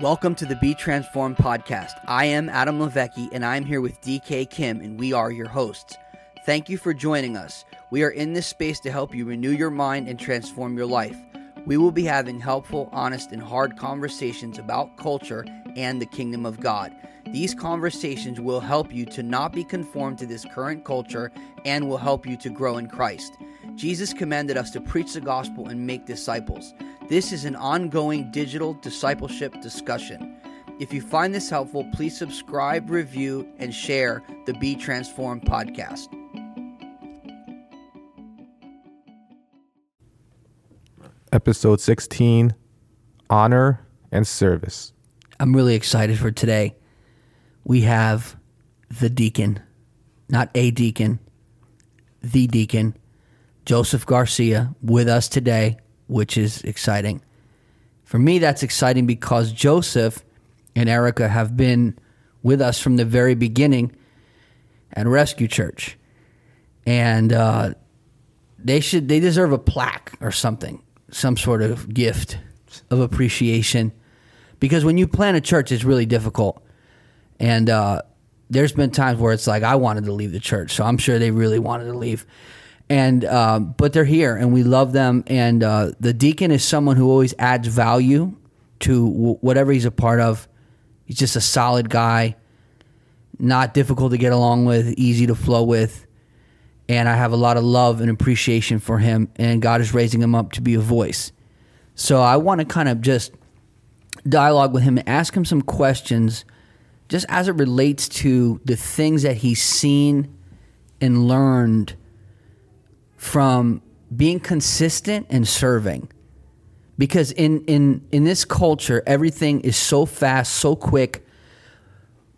Welcome to the Be Transformed podcast. I am Adam Levecki and I'm here with DK Kim and we are your hosts. Thank you for joining us. We are in this space to help you renew your mind and transform your life. We will be having helpful, honest, and hard conversations about culture and the kingdom of God. These conversations will help you to not be conformed to this current culture and will help you to grow in Christ. Jesus commanded us to preach the gospel and make disciples. This is an ongoing digital discipleship discussion. If you find this helpful, please subscribe, review, and share the Be Transformed podcast. Episode 16 Honor and Service. I'm really excited for today. We have the deacon, not a deacon, the deacon, Joseph Garcia, with us today which is exciting. For me, that's exciting because Joseph and Erica have been with us from the very beginning at Rescue Church, and uh, they should they deserve a plaque or something, some sort of gift of appreciation, because when you plant a church, it's really difficult, and uh, there's been times where it's like I wanted to leave the church, so I'm sure they really wanted to leave and uh, but they're here and we love them. And uh, the deacon is someone who always adds value to w- whatever he's a part of. He's just a solid guy not difficult to get along with easy to flow with. And i have a lot of love and appreciation for him. And god is raising him up to be a voice. So i want to kind of just dialogue with him and ask him some questions just as it relates to the things that he's seen and learned from being consistent and serving. Because in in in this culture everything is so fast so quick.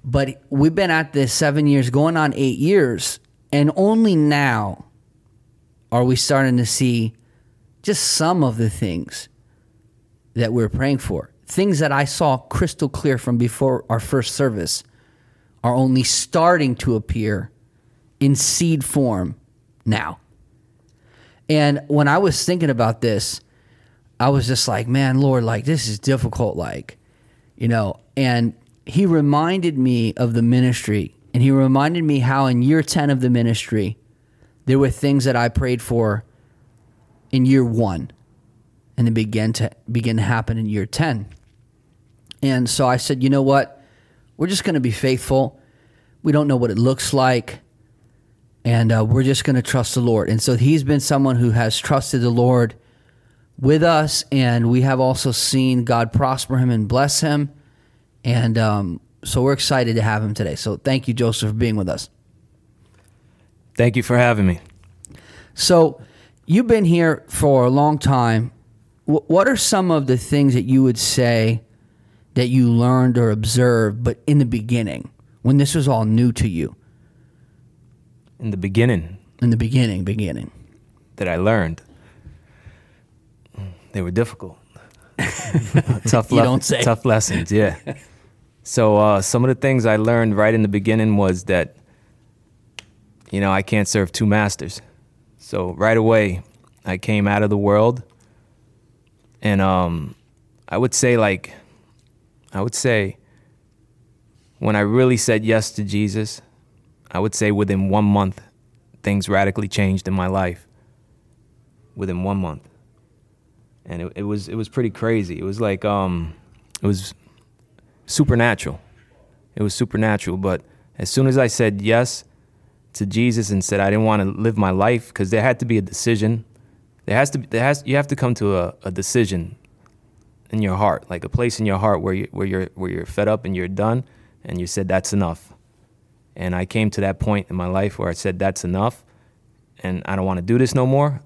But we've been at this 7 years going on 8 years and only now are we starting to see just some of the things that we're praying for. Things that I saw crystal clear from before our first service are only starting to appear in seed form now and when I was thinking about this, I was just like, man, Lord, like this is difficult, like, you know. And he reminded me of the ministry, and he reminded me how in year 10 of the ministry, there were things that I prayed for in year one, and they began to begin to happen in year 10. And so I said, you know what? We're just going to be faithful. We don't know what it looks like and uh, we're just going to trust the Lord. And so he's been someone who has trusted the Lord with us, and we have also seen God prosper him and bless him. And um, so we're excited to have him today. So thank you, Joseph, for being with us. Thank you for having me. So you've been here for a long time. W- what are some of the things that you would say that you learned or observed, but in the beginning, when this was all new to you? In the beginning. In the beginning beginning. That I learned they were difficult. Tough you don't say. tough lessons yeah. So uh, some of the things I learned right in the beginning was that you know I can't serve two masters. So right away I came out of the world and um, I would say like I would say when I really said yes to Jesus I would say within one month, things radically changed in my life. Within one month, and it, it was it was pretty crazy. It was like um, it was supernatural. It was supernatural. But as soon as I said yes to Jesus and said I didn't want to live my life, because there had to be a decision. There has to be, there has you have to come to a, a decision in your heart, like a place in your heart where you where you're where you're fed up and you're done, and you said that's enough. And I came to that point in my life where I said, that's enough. And I don't want to do this no more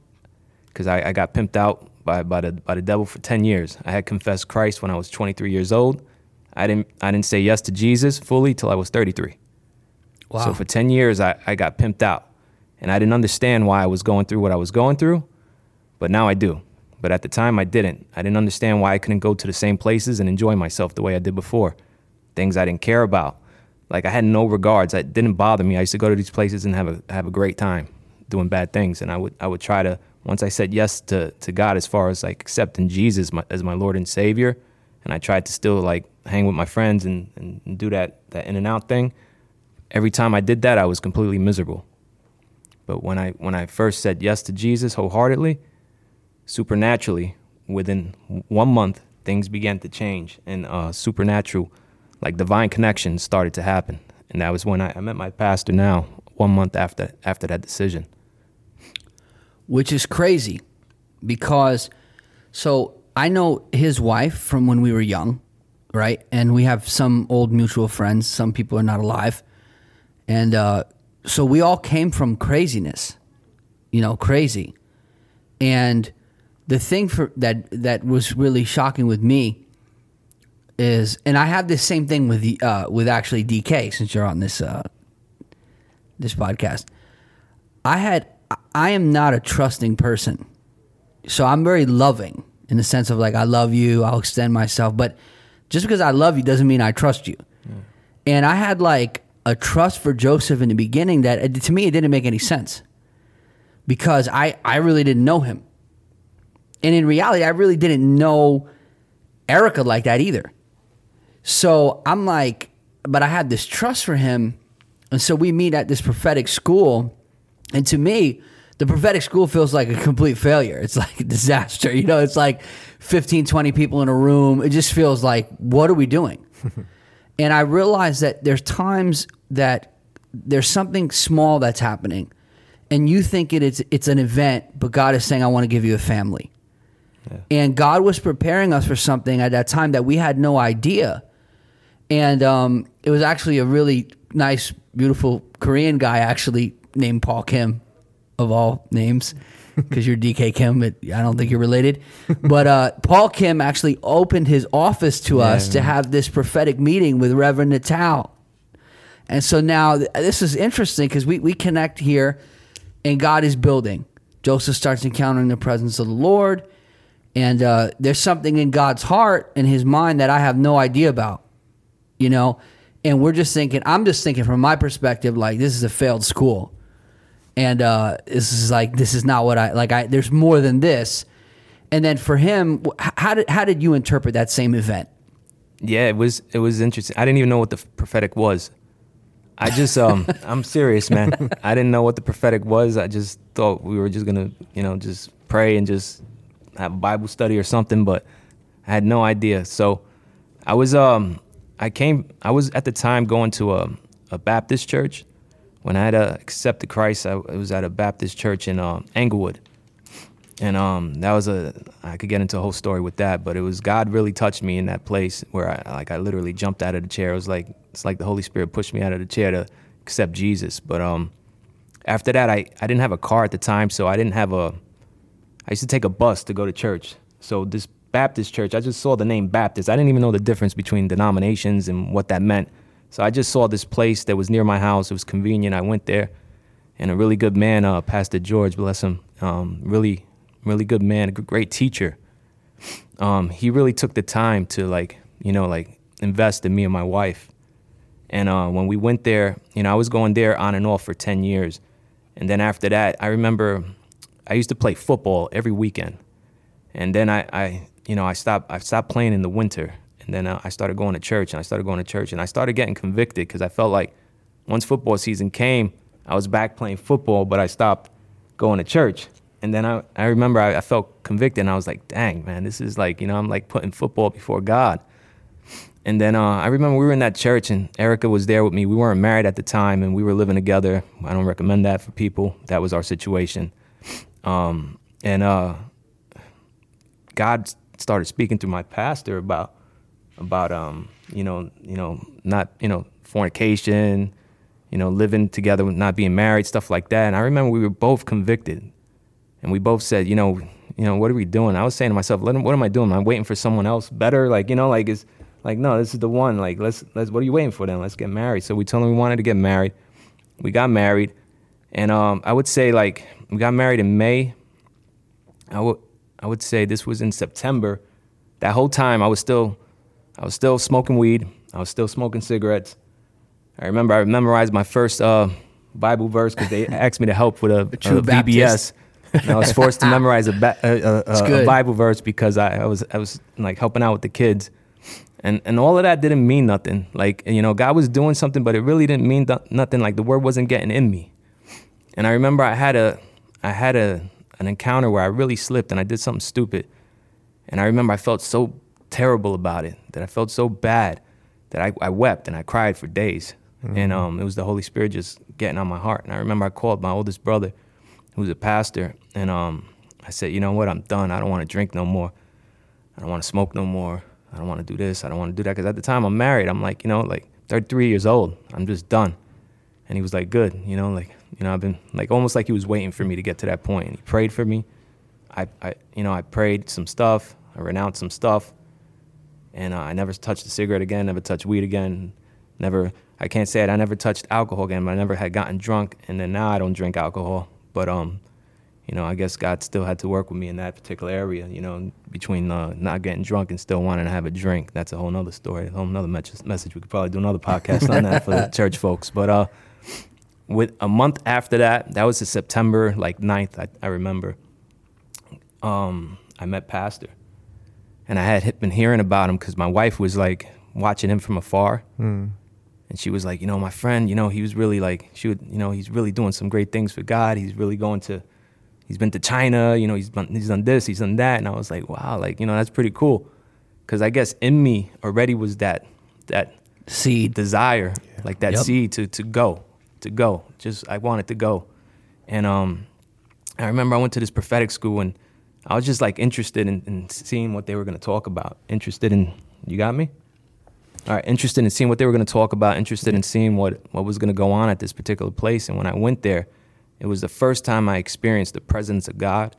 because I, I, got pimped out by, by, the, by the devil for 10 years. I had confessed Christ when I was 23 years old. I didn't, I didn't say yes to Jesus fully till I was 33. Wow. So for 10 years, I, I got pimped out. And I didn't understand why I was going through what I was going through, but now I do. But at the time, I didn't. I didn't understand why I couldn't go to the same places and enjoy myself the way I did before. Things I didn't care about like I had no regards. It didn't bother me. I used to go to these places and have a have a great time doing bad things. And I would I would try to once I said yes to to God as far as like accepting Jesus my, as my Lord and Savior, and I tried to still like hang with my friends and, and do that that in and out thing. Every time I did that, I was completely miserable. But when I when I first said yes to Jesus wholeheartedly, supernaturally, within one month, things began to change, and uh, supernatural, like divine connections, started to happen. And that was when I, I met my pastor. Now, one month after after that decision, which is crazy, because so I know his wife from when we were young, right? And we have some old mutual friends. Some people are not alive, and uh, so we all came from craziness, you know, crazy. And the thing for that that was really shocking with me is, and I have this same thing with the, uh, with actually DK since you're on this uh, this podcast. I had I am not a trusting person, so I'm very loving in the sense of like I love you, I'll extend myself, but just because I love you doesn't mean I trust you. Mm. And I had like a trust for Joseph in the beginning that to me it didn't make any sense because I I really didn't know him. And in reality, I really didn't know Erica like that either. So I'm like, but I had this trust for him. And so we meet at this prophetic school. And to me, the prophetic school feels like a complete failure. It's like a disaster. You know, it's like 15, 20 people in a room. It just feels like, what are we doing? and I realized that there's times that there's something small that's happening and you think it is it's an event, but God is saying, I want to give you a family. Yeah. And God was preparing us for something at that time that we had no idea. And um, it was actually a really nice, beautiful Korean guy, actually named Paul Kim, of all names, because you're DK Kim, but I don't think you're related. But uh, Paul Kim actually opened his office to us to have this prophetic meeting with Reverend Natal. And so now this is interesting because we, we connect here and God is building. Joseph starts encountering the presence of the Lord. And uh, there's something in God's heart and his mind that I have no idea about you know? And we're just thinking, I'm just thinking from my perspective, like, this is a failed school. And uh, this is like, this is not what I, like, I, there's more than this. And then for him, how did, how did you interpret that same event? Yeah, it was, it was interesting. I didn't even know what the prophetic was. I just, um, I'm serious, man. I didn't know what the prophetic was. I just thought we were just gonna, you know, just pray and just have a Bible study or something, but I had no idea. So I was, um, I came. I was at the time going to a, a Baptist church. When I had uh, accepted Christ, I, was at a Baptist church in uh, Englewood, and um, that was a. I could get into a whole story with that, but it was God really touched me in that place where I like I literally jumped out of the chair. It was like it's like the Holy Spirit pushed me out of the chair to accept Jesus. But um, after that, I I didn't have a car at the time, so I didn't have a. I used to take a bus to go to church. So this Baptist church. I just saw the name Baptist. I didn't even know the difference between denominations and what that meant. So I just saw this place that was near my house. It was convenient. I went there, and a really good man, uh, Pastor George, bless him, um, really, really good man, a great teacher. Um, he really took the time to like, you know, like invest in me and my wife. And uh, when we went there, you know, I was going there on and off for 10 years. And then after that, I remember I used to play football every weekend. And then I, I you know, I stopped I stopped playing in the winter, and then uh, I started going to church, and I started going to church, and I started getting convicted because I felt like once football season came, I was back playing football, but I stopped going to church. And then I, I remember I, I felt convicted, and I was like, dang, man, this is like, you know, I'm like putting football before God. And then uh, I remember we were in that church, and Erica was there with me. We weren't married at the time, and we were living together. I don't recommend that for people. That was our situation. Um, and uh, God started speaking to my pastor about about um you know you know not you know fornication, you know living together, not being married, stuff like that. And I remember we were both convicted, and we both said, you know, you know, what are we doing? I was saying to myself, what am I doing? I'm waiting for someone else better? Like you know, like is like no, this is the one. Like let's let's what are you waiting for then? Let's get married. So we told him we wanted to get married. We got married, and um, I would say like we got married in May. I would I would say this was in September. That whole time I was still I was still smoking weed. I was still smoking cigarettes. I remember I memorized my first uh, Bible verse because they asked me to help with a, a, a VBS. I was forced to memorize a, ba- a, a, a, Bible verse because I, I, was I was like helping out with the kids. And and all of that didn't mean nothing. Like you know, God was doing something, but it really didn't mean th- nothing. Like the word wasn't getting in me. And I remember I had a I had a an encounter where I really slipped and I did something stupid. And I remember I felt so terrible about it that I felt so bad that I, I wept and I cried for days. And um, it was the Holy Spirit just getting on my heart. And I remember I called my oldest brother, who's a pastor, and um, I said, you know what, I'm done. I don't want to drink no more. I don't want to smoke no more. I don't want to do this. I don't want to do that. Because at the time I'm married, I'm like, you know, like 33 years old. I'm just done. And he was like, good. You know, like, you know, I've been like almost like he was waiting for me to get to that point. And he prayed for me. I, I you know, I prayed some stuff. I renounced some stuff. And uh, I never touched a cigarette again, never touched weed again. Never, I can't say it, I never touched alcohol again, but I never had gotten drunk. And then now I don't drink alcohol. But, um, you know, I guess God still had to work with me in that particular area, you know, between uh, not getting drunk and still wanting to have a drink. That's a whole nother story, a whole nother message. message. We could probably do another podcast on that for the church folks. But uh, with a month after that, that was in September, like 9th, I, I remember, um, I met Pastor. And I had been hearing about him because my wife was like watching him from afar. Mm. And she was like, you know, my friend, you know, he was really like, she would, you know, he's really doing some great things for God. He's really going to, he's been to China, you know, he's done, he's done this, he's done that. And I was like, wow, like, you know, that's pretty cool. Cause I guess in me already was that, that Seed. desire, like that Yep. seed to, to go, to go. Just, I wanted to go. And um, I remember I went to this prophetic school and I was just like interested in, in seeing what they were going to talk about. Interested in, you got me? All right, interested in seeing what they were going to talk about, interested in seeing what, what was going to go on at this particular place. And when I went there, it was the first time I experienced the presence of God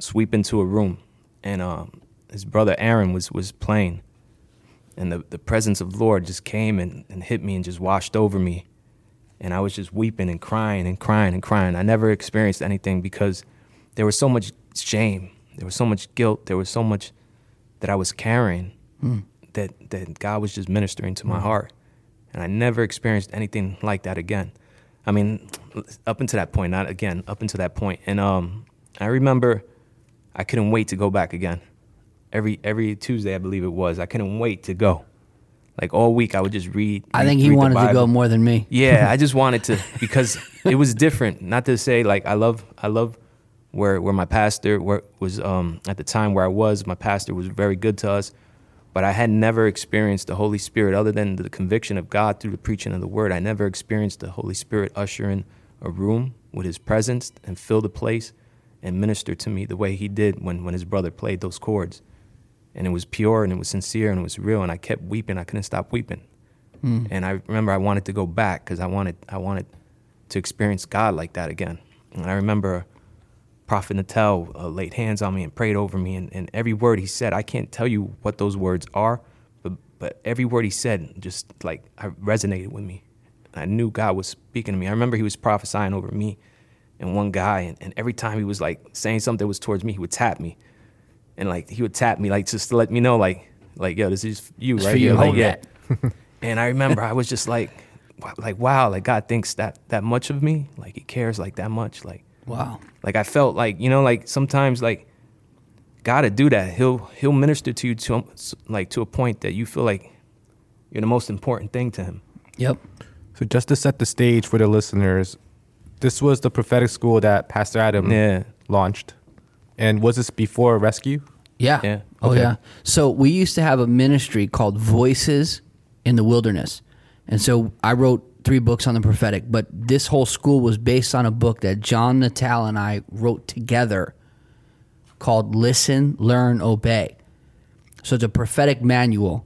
sweep into a room. And um, his brother Aaron was, was playing. And the, the presence of Lord just came and, and hit me and just washed over me. And I was just weeping and crying and crying and crying. I never experienced anything because there was so much shame, there was so much guilt, there was so much that I was carrying that, that God was just ministering to my heart. And I never experienced anything like that again. I mean, up until that point, not again, up until that point. And um, I remember I couldn't wait to go back again. Every every Tuesday, I believe it was, I couldn't wait to go. Like all week, I would just read. I read- think he wanted to go more than me. Yeah, I just wanted to because it was different. Not to say like I love I love where where my pastor where was um at the time where I was, my pastor was very good to us, but I had never experienced the Holy Spirit other than the conviction of God through the preaching of the word. I never experienced the Holy Spirit ushering a room with his presence and fill the place and minister to me the way he did when when his brother played those chords. And it was pure and it was sincere and it was real and I kept weeping. I couldn't stop weeping and I remember I wanted to go back because I wanted I wanted to experience God like that again. And I remember Prophet Natal uh, laid hands on me and prayed over me, and, and every word he said, I can't tell you what those words are, but but every word he said just like I resonated with me. I knew God was speaking to me. I remember he was prophesying over me and one guy, and, and every time he was like saying something that was towards me, he would tap me, and like he would tap me like just to let me know like like yo, this is you It's right for you, here, like yeah. And I remember I was just like, like wow, like God thinks that that much of me, like He cares like that much, like Wow. like I felt like you know, like sometimes like God to do that. He'll He'll minister to you to like to a point that you feel like you're the most important thing to Him. Yep. So just to set the stage for the listeners, this was the prophetic school that Pastor Adam Yeah. launched. And was this before Rescue? Yeah. Yeah. Oh Okay. yeah. So we used to have a ministry called Voices in the Wilderness. And so I wrote three books on the prophetic, but this whole school was based on a book that John Natal and I wrote together called Listen, Learn, Obey. So it's a prophetic manual.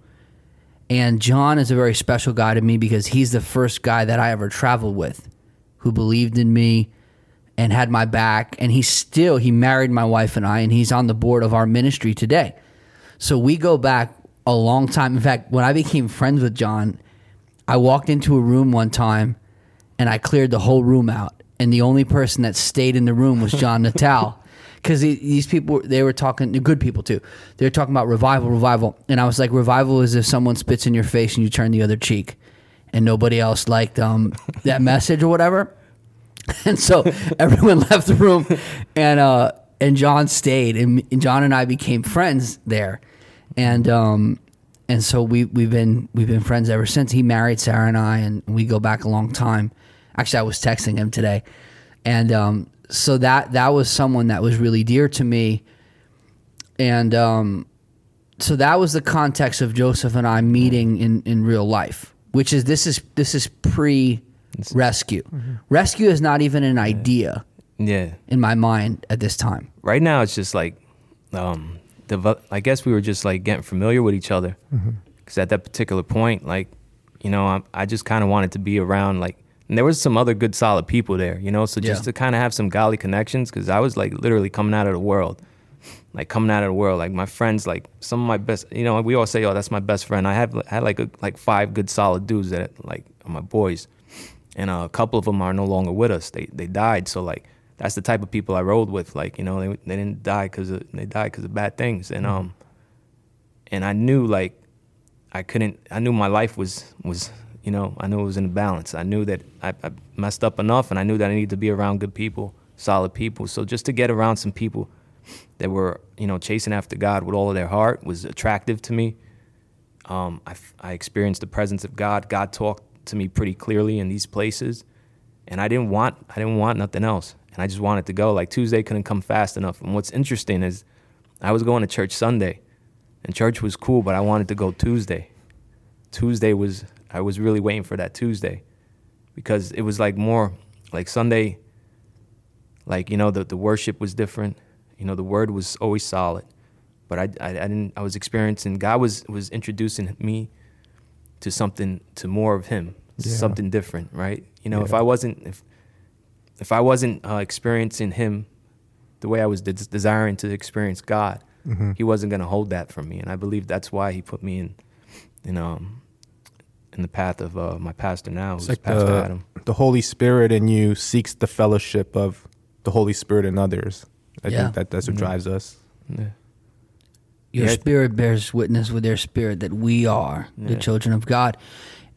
And John is a very special guy to me because he's the first guy that I ever traveled with who believed in me and had my back. And he's still, he married my wife and I, and he's on the board of our ministry today. So we go back a long time. In fact, when I became friends with John, I walked into a room one time and I cleared the whole room out. And the only person that stayed in the room was John Natal. Because these people, they were talking, good people too. They were talking about revival, revival. And I was like, revival is if someone spits in your face and you turn the other cheek. And nobody else liked um, that message or whatever. And so everyone left the room, and uh, and John stayed, and, and John and I became friends there, and um, and so we we've been we've been friends ever since. He married Sarah and I, and we go back a long time. Actually, I was texting him today, and um, so that that was someone that was really dear to me, and um, so that was the context of Joseph and I meeting in in real life, which is this is this is pre rescue. Rescue is not even an idea Yeah. in my mind at this time. Right now, it's just like, um, devel- I guess we were just like getting familiar with each other. Because at that particular point, like, you know, I, I just kind of wanted to be around, like, and there was some other good, solid people there, you know. So just Yeah. to kind of have some golly connections, because I was like literally coming out of the world, like coming out of the world. Like my friends, like some of my best, you know, we all say, "Oh, that's my best friend." I have I had like a, like five good, solid dudes that like are my boys, and uh, a couple of them are no longer with us. They they died. So like that's the type of people I rode with. Like you know, they they didn't die because they died because of bad things, and um, and I knew like I couldn't. I knew my life was was you know I knew it was in balance. I knew that I, I messed up enough, and I knew that I needed to be around good people, solid people. So just to get around some people that were you know chasing after God with all of their heart was attractive to me. Um, I, I experienced the presence of God. God talked to me pretty clearly in these places, and I didn't want I didn't want nothing else, and I just wanted to go. Like Tuesday couldn't come fast enough. And what's interesting is, I was going to church Sunday, and church was cool, but I wanted to go Tuesday. Tuesday was I was really waiting for that Tuesday, because it was like more like Sunday. Like you know the the worship was different, you know the word was always solid, but I, I, I didn't I was experiencing God was was introducing me to something to more of Him, Yeah. something different, right? You know if I wasn't if if I wasn't uh, experiencing Him the way I was des- desiring to experience God, Mm-hmm. He wasn't going to hold that from me, and I believe that's why He put me in in um in the path of uh, my pastor now, who's like Pastor the, Adam. the Holy Spirit in you seeks the fellowship of the Holy Spirit in others. I Yeah. think that that's what Mhm. drives us. Yeah. Your Yeah. spirit bears witness with their spirit that we are the children of God.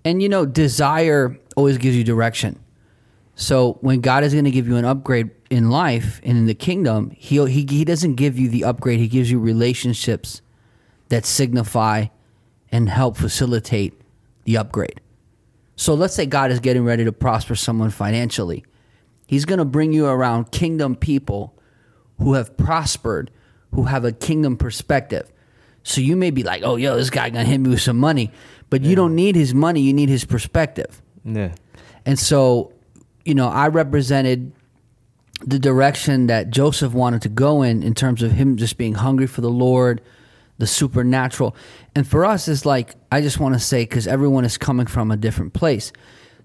And you know, desire always gives you direction. So when God is going to give you an upgrade in life and in the kingdom, he he he doesn't give you the upgrade. He gives you relationships that signify and help facilitate the upgrade. So let's say God is getting ready to prosper someone financially. He's going to bring you around kingdom people who have prospered, who have a kingdom perspective. So you may be like, "Oh, yo, this guy to hit me with some money." But you don't need his money, you need his perspective. Yeah. And so, you know, I represented the direction that Joseph wanted to go in, in terms of him just being hungry for the Lord, the supernatural. And for us, it's like, I just want to say, because everyone is coming from a different place.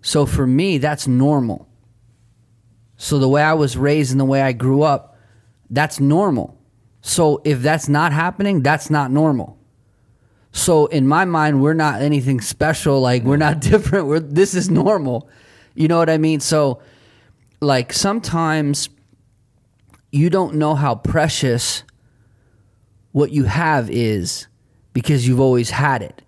So for me, that's normal. So the way I was raised and the way I grew up, that's normal. So if that's not happening, that's not normal. So in my mind, we're not anything special. Like we're not different. We're this is normal. You know what I mean? So like sometimes you don't know how precious what you have is because you've always had it.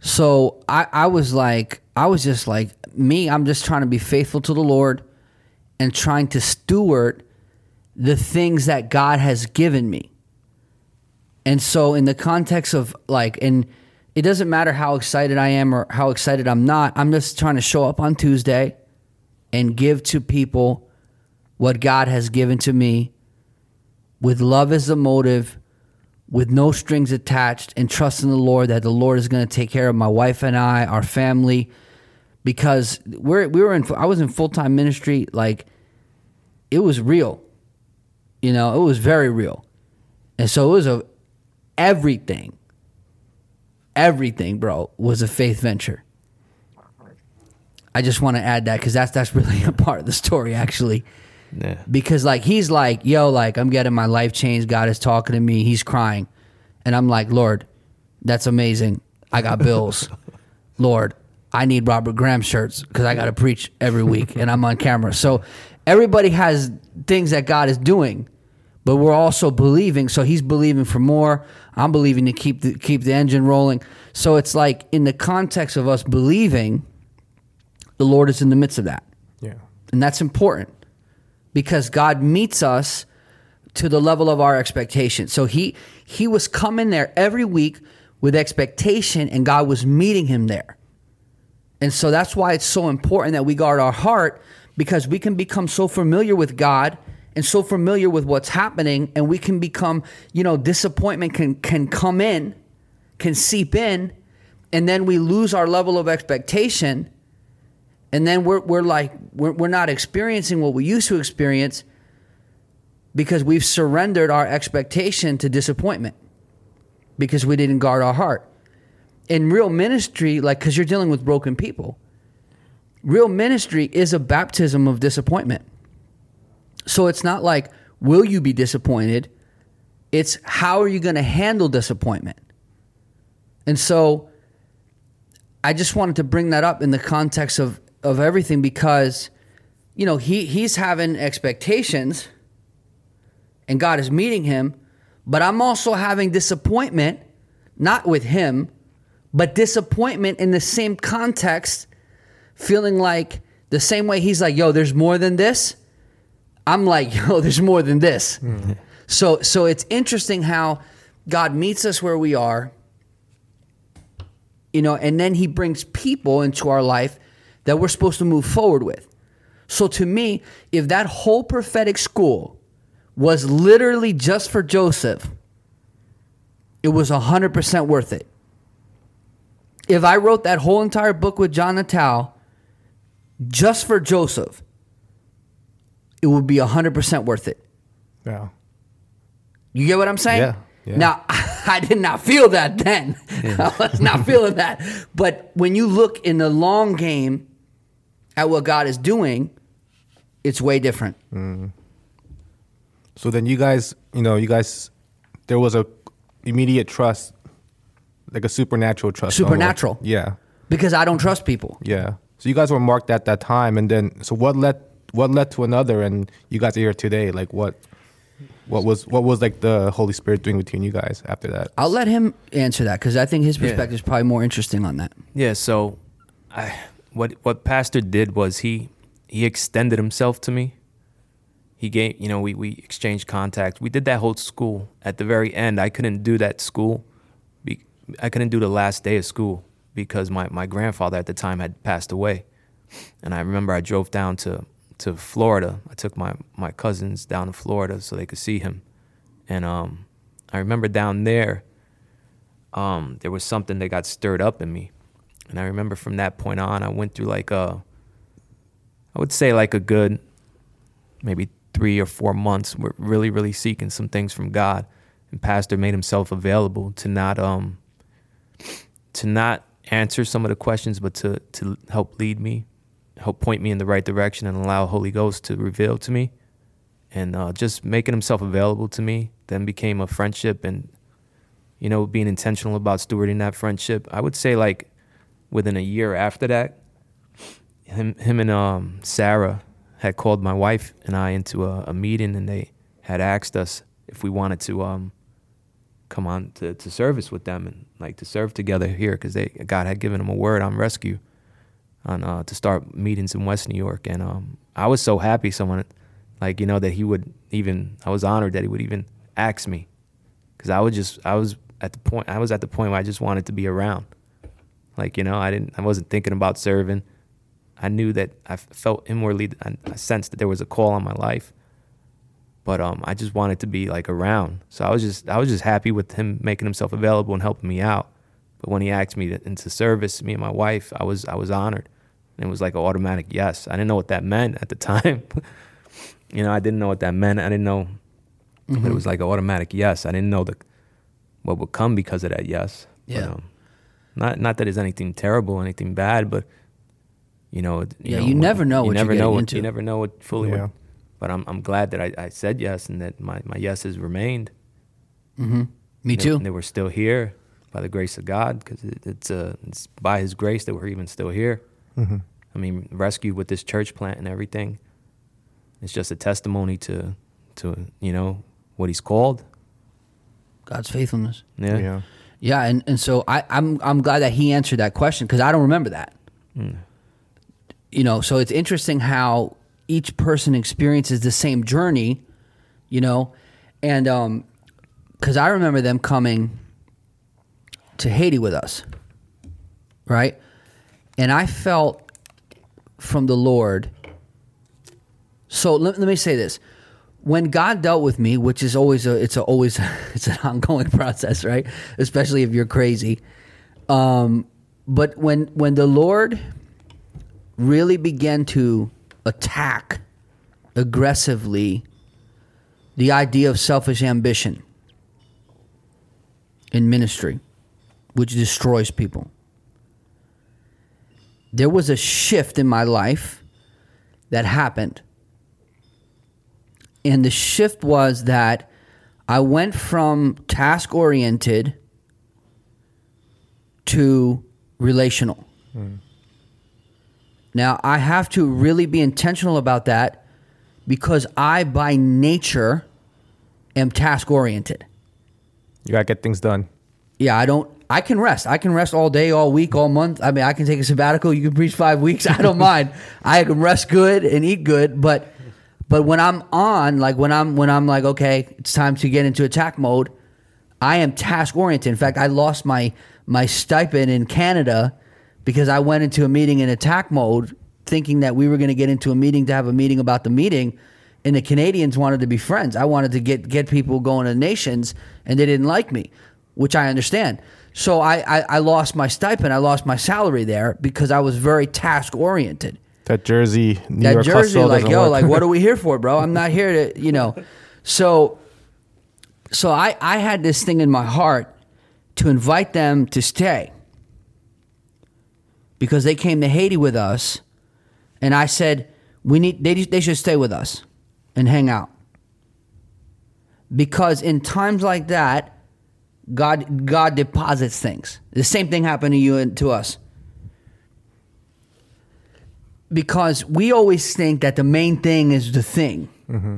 So I, I was like, I was just like, me, I'm just trying to be faithful to the Lord and trying to steward the things that God has given me. And so, in the context of like, and it doesn't matter how excited I am or how excited I'm not, I'm just trying to show up on Tuesday and give to people what God has given to me with love as the motive, with no strings attached, and trust in the Lord that the Lord is going to take care of my wife and I, our family, because we're we were in I was in full time ministry, like it was real, you know, it was very real, and so it was a everything, everything, bro, was a faith venture. I just want to add that because that's that's really a part of the story, actually. Yeah. because like he's like yo like i'm getting my life changed god is talking to me he's crying. And i'm like lord that's amazing. I got bills. Lord i need robert graham shirts because i got to preach every week and i'm on camera. So everybody has things that god is doing but we're also believing so he's believing for more i'm believing to keep the keep the engine rolling so it's like in the context of us believing the lord is in the midst of that Yeah. and that's important because God meets us to the level of our expectation. So he he was coming there every week with expectation, and God was meeting him there. And so that's why it's so important that we guard our heart because we can become so familiar with God and so familiar with what's happening and we can become, you know, disappointment can can come in, can seep in, and then we lose our level of expectation. And then we're we're like we're, we're not experiencing what we used to experience because we've surrendered our expectation to disappointment because we didn't guard our heart in real ministry, like, because you're dealing with broken people, real ministry is a baptism of disappointment. So it's not like, will you be disappointed? It's how are you going to handle disappointment? And so I just wanted to bring that up in the context of, of everything because, you know, he, he's having expectations and God is meeting him, but I'm also having disappointment, not with him, but disappointment in the same context, feeling like the same way he's like, yo, there's more than this. I'm like, yo, there's more than this. Mm-hmm. So so it's interesting how God meets us where we are, you know, and then he brings people into our life that we're supposed to move forward with. So to me, if that whole prophetic school was literally just for Joseph, it was 100% worth it if I wrote that whole entire book with John Natal just for Joseph, it would be 100% worth it. Yeah. You get what I'm saying? Yeah. yeah. Now, I did not feel that then. Yeah. I was not feeling that. But when you look in the long game at what God is doing, it's way different. Mm. So then you guys, you know, you guys, there was a immediate trust like a supernatural trust. Supernatural. Almost. Yeah. Because I don't trust people. Yeah. So you guys were marked at that time, and then so what led what led to another, and you guys are here today. Like what what was what was like the Holy Spirit doing between you guys after that? I'll let him answer that because I think his perspective yeah. is probably more interesting on that. Yeah. So, I what what Pastor did was he he extended himself to me. He gave you know we we exchanged contact. We did that whole school. At the very end, I couldn't do that school I couldn't do the last day of school because my, my grandfather at the time had passed away. And I remember I drove down to, to Florida. I took my, my cousins down to Florida so they could see him. And um, I remember down there, um, there was something that got stirred up in me. And I remember from that point on, I went through like a, I would say like a good maybe three or four months. We're really, really seeking some things from God. And Pastor made himself available to not um, to not answer some of the questions, but to to help lead me, help point me in the right direction, and allow Holy Ghost to reveal to me, and uh, just making Himself available to me. Then became a friendship, and you know, being intentional about stewarding that friendship. I would say like within a year after that, him him and um, Sarah had called my wife and I into a, a meeting, and they had asked us if we wanted to um, come on to, to service with them and like to serve together here because they God had given them a word on rescue on uh, to start meetings in West New York. And um, I was so happy someone like you know that he would even I was honored that he would even ask me because I was just I was at the point I was at the point where I just wanted to be around. Like you know I didn't I wasn't thinking about serving. I knew that I felt inwardly I, I sensed that there was a call on my life but um, I just wanted to be like around. So I was just I was just happy with him making himself available and helping me out. But when he asked me to, into service, me and my wife, I was I was honored. And it was like an automatic yes. I didn't know what that meant at the time. you know, I didn't know what that meant. I didn't know, mm-hmm. but it was like an automatic yes. I didn't know the what would come because of that yes. Yeah. But, um, not not that there's anything terrible, anything bad, but you know, you yeah, know, you never know you what never know what, into. You never know what fully yeah. what, but I'm I'm glad that I, I said yes and that my, my yeses remained. Mm-hmm. Me too. And they were still here by the grace of God because it, it's uh it's by His grace that we're even still here. Mm-hmm. I mean, rescued with this church plant and everything. It's just a testimony to to you know what He's called. God's faithfulness. Yeah. Yeah. Yeah, and, and so I, I'm I'm glad that he answered that question because I don't remember that. Mm. You know, so it's interesting how each person experiences the same journey, you know, and um, because I remember them coming to Haiti with us, right? And I felt from the Lord. So let, let me say this: when God dealt with me, which is always a, it's a always it's an ongoing process, right? Especially if you're crazy. Um, but when when the Lord really began to attack aggressively the idea of selfish ambition in ministry, which destroys people. There was a shift in my life that happened. And the shift was that I went from task oriented to relational. Hmm. Now, I have to really be intentional about that because I, by nature, am task oriented. You gotta get things done. Yeah, I don't. I can rest. I can rest all day, all week, all month. I mean, I can take a sabbatical. You can preach five weeks. I don't mind. I can rest good and eat good. But, but when I'm on, like when I'm when I'm like, okay, it's time to get into attack mode. I am task oriented. In fact, I lost my my stipend in Canada because I went into a meeting in attack mode, thinking that we were going to get into a meeting to have a meeting about the meeting, and the Canadians wanted to be friends. I wanted to get get people going to nations, and they didn't like me, which I understand. So I, I, I lost my stipend. I lost my salary there because I was very task oriented. That Jersey, New That York jersey, like yo, work. like what are we here for, bro? I'm not here to, you know. So, so I I had this thing in my heart to invite them to stay because they came to Haiti with us, and I said we need they they should stay with us and hang out because in times like that, God God deposits things. The same thing happened to you and to us because we always think that the main thing is the thing. Mm-hmm.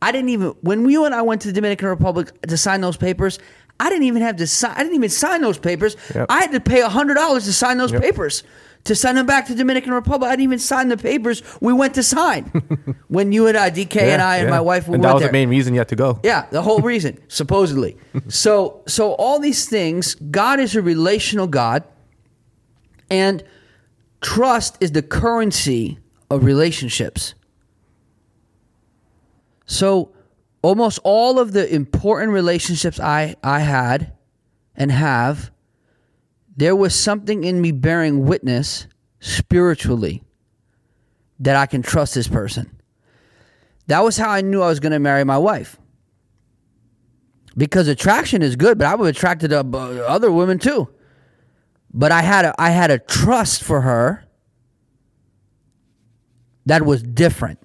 I didn't even when you and I went to the Dominican Republic to sign those papers. I didn't even have to sign. I didn't even sign those papers. Yep. I had to pay hundred dollars to sign those Yep. papers to send them back to Dominican Republic. I didn't even sign the papers. We went to sign when you and I, DK and Yeah, I and yeah. my wife, we and that was there. the main reason you had to go. Yeah, the whole reason, supposedly. So, so all these things, God is a relational God, and trust is the currency of relationships. So, almost all of the important relationships I I had and have, there was something in me bearing witness spiritually that I can trust this person. That was how I knew I was going to marry my wife. Because attraction is good, but I was attracted to uh, other women too. But I had a, I had a trust for her that was different.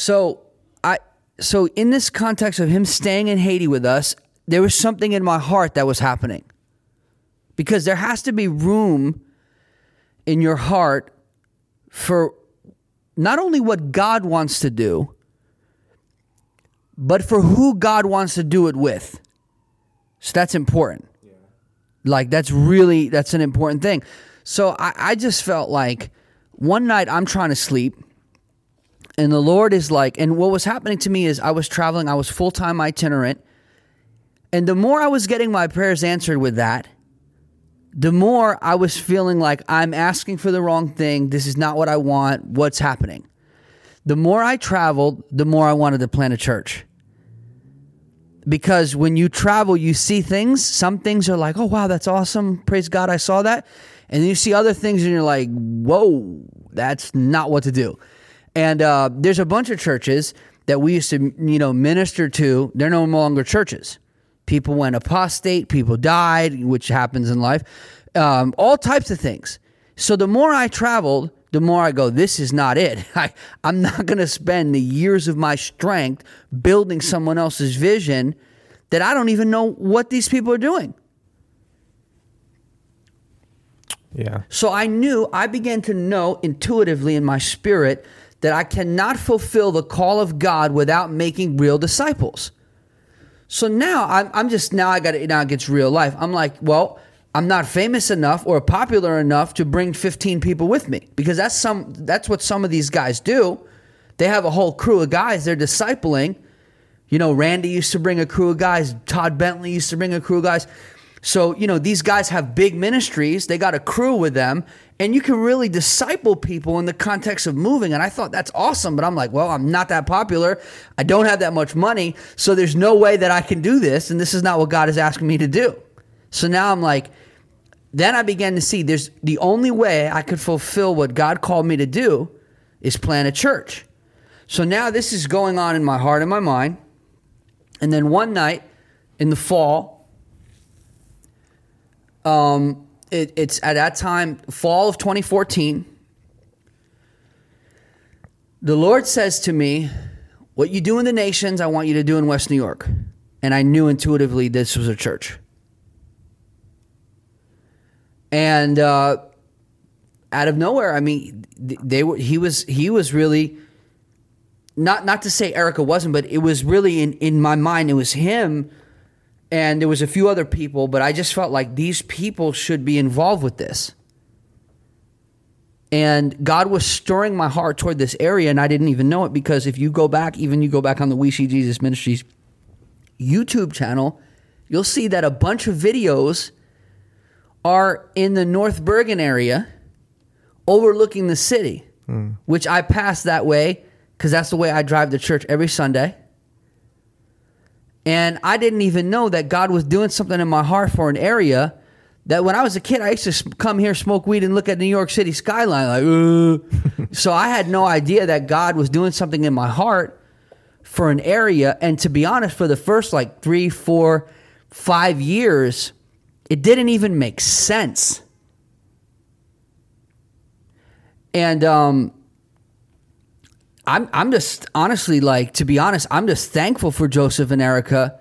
So I so in this context of him staying in Haiti with us, there was something in my heart that was happening. Because there has to be room in your heart for not only what God wants to do, but for who God wants to do it with. So that's important. Like that's really that's an important thing. So I, I just felt like one night I'm trying to sleep, and the Lord is like, and what was happening to me is I was traveling, I was full time itinerant, and the more I was getting my prayers answered with that, the more I was feeling like I'm asking for the wrong thing. This is not what I want. What's happening? The more I traveled, the more I wanted to plant a church. Because when you travel, you see things. Some things are like, oh, wow, that's awesome. Praise God, I saw that. And then you see other things and you're like, whoa, that's not what to do. And uh, there's a bunch of churches that we used to, you know, minister to. They're no longer churches. People went apostate, people died, which happens in life, um, all types of things. So the more I traveled, the more I go, this is not it. I, I'm not going to spend the years of my strength building someone else's vision that I don't even know what these people are doing. Yeah. So I knew, I began to know intuitively in my spirit that I cannot fulfill the call of God without making real disciples. So now I'm, I'm just, now I got it, now it gets real life. I'm like, well, I'm not famous enough or popular enough to bring 15 people with me because that's some, that's what some of these guys do. They have a whole crew of guys they're discipling. You know, Randy used to bring a crew of guys. Todd Bentley used to bring a crew of guys. So, you know, these guys have big ministries. They got a crew with them, and you can really disciple people in the context of moving. And I thought that's awesome, but I'm like, well, I'm not that popular. I don't have that much money. So there's no way that I can do this. And this is not what God is asking me to do. So now I'm like, then I began to see there's the only way I could fulfill what God called me to do is plant a church. So now this is going on in my heart and my mind. And then one night in the fall, um, it, it's at that time, fall of 2014. The Lord says to me, What you do in the nations, I want you to do in West New York. And I knew intuitively this was a church. And uh, out of nowhere, I mean, they were. He was. He was really. Not not to say Erica wasn't, but it was really in in my mind. It was him and there was a few other people, but I just felt like these people should be involved with this. And God was stirring my heart toward this area, and I didn't even know it because if you go back, even you go back on the We See Jesus Ministries YouTube channel, you'll see that a bunch of videos are in the North Bergen area overlooking the city, hmm. which I pass that way because that's the way I drive to church every Sunday. And I didn't even know that God was doing something in my heart for an area that when I was a kid, I used to come here, smoke weed, and look at New York City skyline like, so I had no idea that God was doing something in my heart for an area. And to be honest, for the first like three, four, five years, it didn't even make sense. And um, I'm I'm just honestly like to be honest, I'm just thankful for Joseph and Erica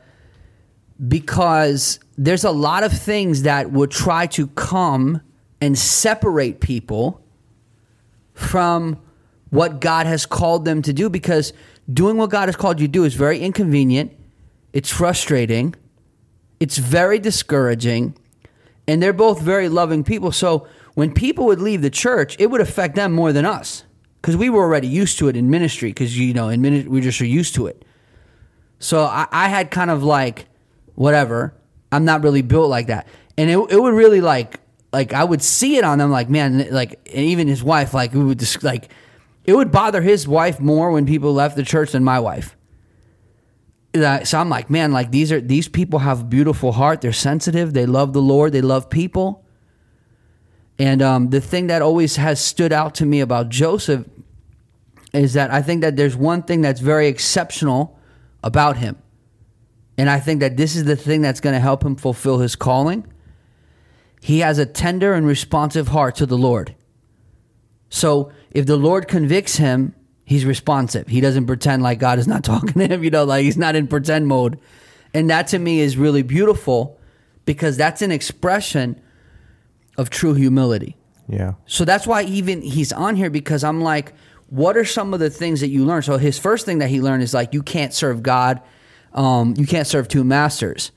because there's a lot of things that would try to come and separate people from what God has called them to do because doing what God has called you to do is very inconvenient, it's frustrating, it's very discouraging, and they're both very loving people. So when people would leave the church, it would affect them more than us because we were already used to it in ministry because you know in ministry we just are used to it. So I, I had kind of like whatever. I'm not really built like that, and it it would really like like I would see it on them like man like and even his wife like we would just like it would bother his wife more when people left the church than my wife. So I'm like, man, like these are these people have beautiful heart. They're sensitive. They love the Lord. They love people. And um, the thing that always has stood out to me about Joseph is that I think that there's one thing that's very exceptional about him. And I think that this is the thing that's going to help him fulfill his calling. He has a tender and responsive heart to the Lord. So if the Lord convicts him, he's responsive. He doesn't pretend like God is not talking to him, you know, like he's not in pretend mode. And that to me is really beautiful because that's an expression of true humility. Yeah. So that's why even he's on here because I'm like, what are some of the things that you learn? So his first thing that he learned is like, you can't serve God, um, you can't serve two masters.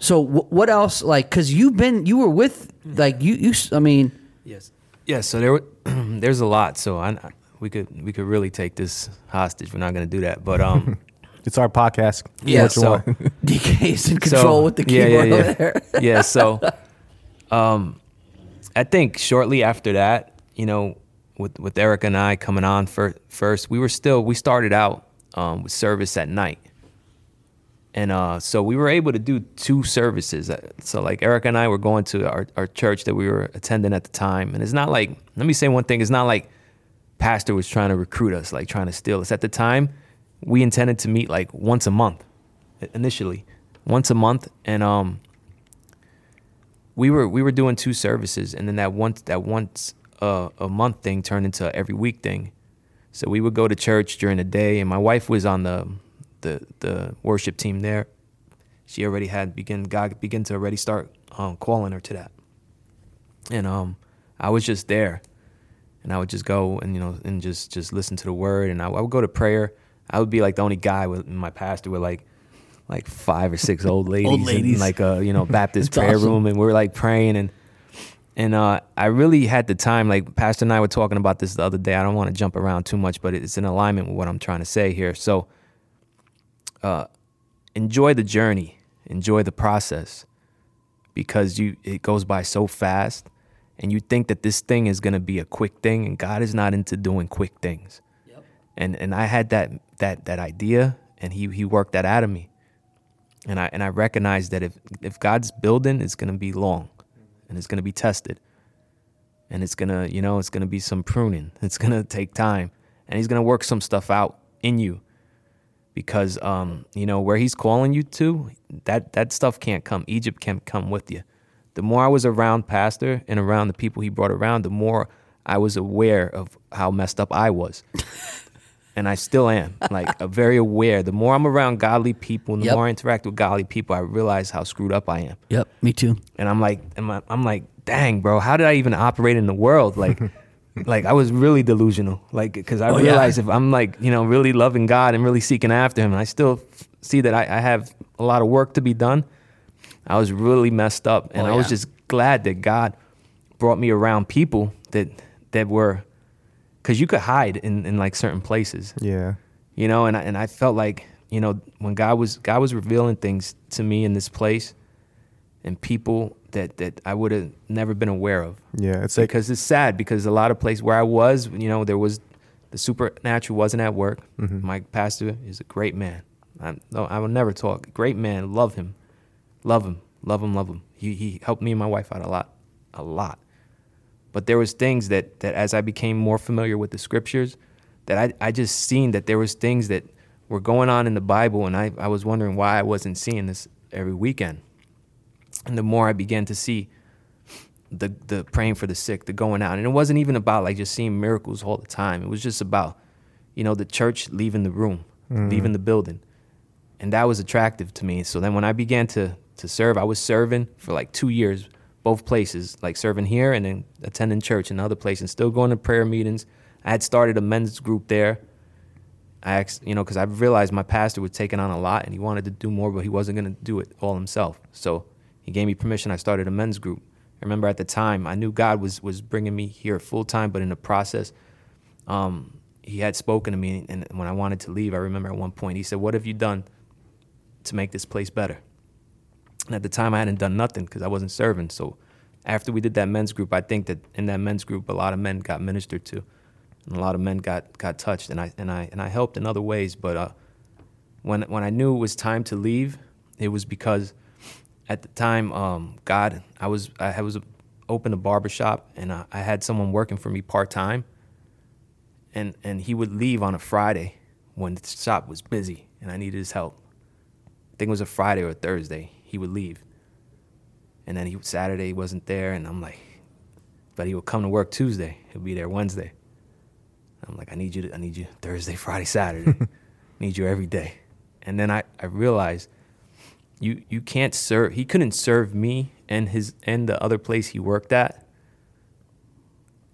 So wh- what else? Like, because you've been, you were with, like, you, you. I mean, Yes. Yeah. So there, were- there's a lot. So I, we could we could really take this hostage. We're not going to do that. But um, It's our podcast. Yeah, so- want. DK's in so- control with the yeah, keyboard yeah, yeah. over there. yeah. So, um, I think shortly after that, you know, with with Erica and I coming on fir- first, we were still we started out um, with service at night, and uh, so we were able to do two services. Uh, So like Eric and I were going to our, our church that we were attending at the time, and it's not like let me say one thing: it's not like pastor was trying to recruit us, like trying to steal us. At the time, we intended to meet like once a month, initially, once a month, and um, we were we were doing two services, and then that once that once uh, a month thing turned into every week thing. So we would go to church during the day, and my wife was on the the the worship team there. She already had begin God begin to already start um, calling her to that, and um, I was just there, and I would just go and you know and just just listen to the word, and I, I would go to prayer. I would be like the only guy with my pastor with like like five or six old ladies, in, ladies. like a you know Baptist prayer awesome. room, and we are like praying and and uh, I really had the time. Like Pastor and I were talking about this the other day. I don't want to jump around too much, but it's in alignment with what I'm trying to say here. So, uh, enjoy the journey, enjoy the process because you it goes by so fast and you think that this thing is going to be a quick thing and God is not into doing quick things. And and I had that that that idea and he he worked that out of me. And I and I recognized that if if God's building it's going to be long and it's going to be tested. And it's going to, you know, it's going to be some pruning. It's going to take time. And he's going to work some stuff out in you. Because um, you know where he's calling you to that that stuff can't come. Egypt can't come with you. The more i was around pastor and around the people he brought around the more i was aware of how messed up i was and i still am like uh, very aware the more i'm around godly people and the Yep. more i interact with godly people i realize how screwed up i am Yep, me too. and I'm like, I'm like, dang, bro, how did I even operate in the world? Like, like I was really delusional. Like, because I Oh, yeah. realized if I'm like, you know, really loving God and really seeking after Him, and I still f- see that I, I have a lot of work to be done. I was really messed up, and Oh, I was just glad that God brought me around people that that were, because you could hide in in like certain places. Yeah. you know and I, and I felt like you know when God was God was revealing things to me in this place and people that that I would have never been aware of. Yeah. It's like because it's sad because a lot of places where I was you know there was the supernatural wasn't at work. Mm-hmm. my pastor is a great man. I, no, I will never talk. Great man love him. Love him. Love him love him. He, he helped me and my wife out a lot. A lot but there was things that that as I became more familiar with the scriptures, that I I just seen that there was things that were going on in the Bible, and I I was wondering why I wasn't seeing this every weekend. And the more I began to see the the praying for the sick, the going out, and it wasn't even about like just seeing miracles all the time. It was just about, you know, the church leaving the room, mm-hmm. leaving the building, and that was attractive to me. So then when I began to to serve, I was serving for like two years, both places, like serving here and then attending church in other places, and still going to prayer meetings. I had started a men's group there. I asked, you know, because I realized my pastor was taking on a lot and he wanted to do more, but he wasn't going to do it all himself. So he gave me permission. I started a men's group. I remember at the time, I knew God was was bringing me here full time, but in the process, um, he had spoken to me. And when I wanted to leave, I remember at one point he said, "What have you done to make this place better?" And at the time, I hadn't done nothing because I wasn't serving. So after we did that men's group, I think that in that men's group, a lot of men got ministered to, and a lot of men got got touched, and I and I and I helped in other ways. But uh, when when I knew it was time to leave, it was because at the time, um, God, I was I was opened a barber shop, and I, I had someone working for me part time, and and he would leave on a Friday when the shop was busy, and I needed his help. I think it was a Friday or a Thursday. He would leave, and then he Saturday he wasn't there, and I'm like, but he would come to work Tuesday. He'll be there Wednesday. I'm like, I need you. To, I need you Thursday, Friday, Saturday. need you every day. And then I, I realized you you can't serve. He couldn't serve me and his and the other place he worked at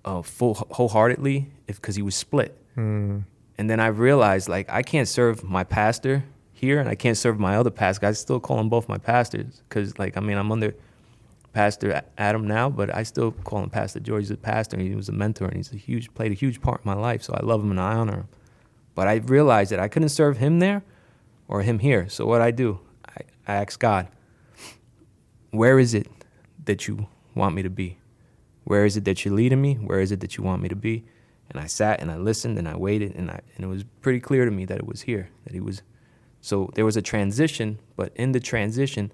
uh, full wholeheartedly if because he was split. mm, And then I realized like I can't serve my pastor here and I can't serve my other pastor. I still call them both my pastors because like I mean I'm under Pastor Adam now, but I still call him Pastor George. He's a pastor and he was a mentor and he's a huge played a huge part in my life. So I love him and I honor him. But I realized that I couldn't serve him there or him here. So what I do, I, I ask God, where is it that you want me to be? Where is it that you're leading me? Where is it that you want me to be? And I sat and I listened and I waited and I and it was pretty clear to me that it was here, that he was so there was a transition, but in the transition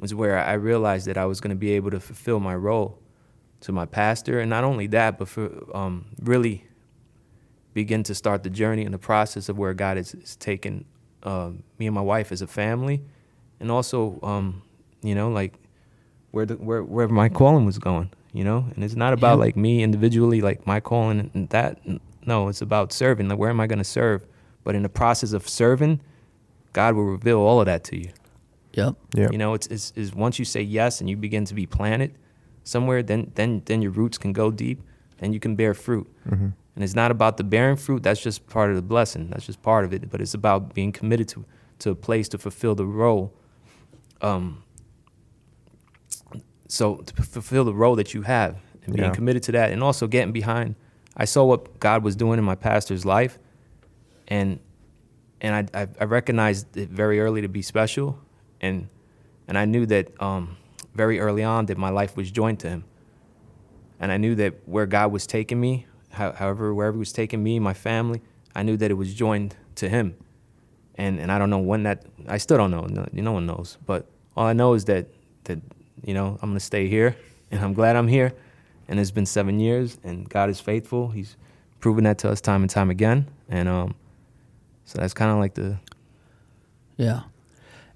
was where I realized that I was going to be able to fulfill my role to my pastor, and not only that, but for um, really begin to start the journey and the process of where God is, is taking um, me and my wife as a family, and also, um, you know, like where the where where my calling was going, you know, and it's not about Yeah. like me individually, like my calling and that. No, it's about serving. Like where am I going to serve? But in the process of serving, God will reveal all of that to you. Yep. yeah. You know, it's, it's, it's once you say yes and you begin to be planted somewhere, then then then your roots can go deep, then you can bear fruit. Mm-hmm. And it's not about the bearing fruit. That's just part of the blessing. That's just part of it. But it's about being committed to to a place to fulfill the role. Um. So to fulfill the role that you have and being Yeah. committed to that, and also getting behind. I saw what God was doing in my pastor's life, and and I, I I recognized it very early to be special, and and I knew that um, very early on that my life was joined to Him, and I knew that where God was taking me, how, however wherever He was taking me, my family, I knew that it was joined to Him, and and I don't know when that I still don't know, no, no one knows, but all I know is that that you know I'm gonna stay here, and I'm glad I'm here, and it's been seven years, and God is faithful. He's proven that to us time and time again, and um, so that's kind of like the Yeah.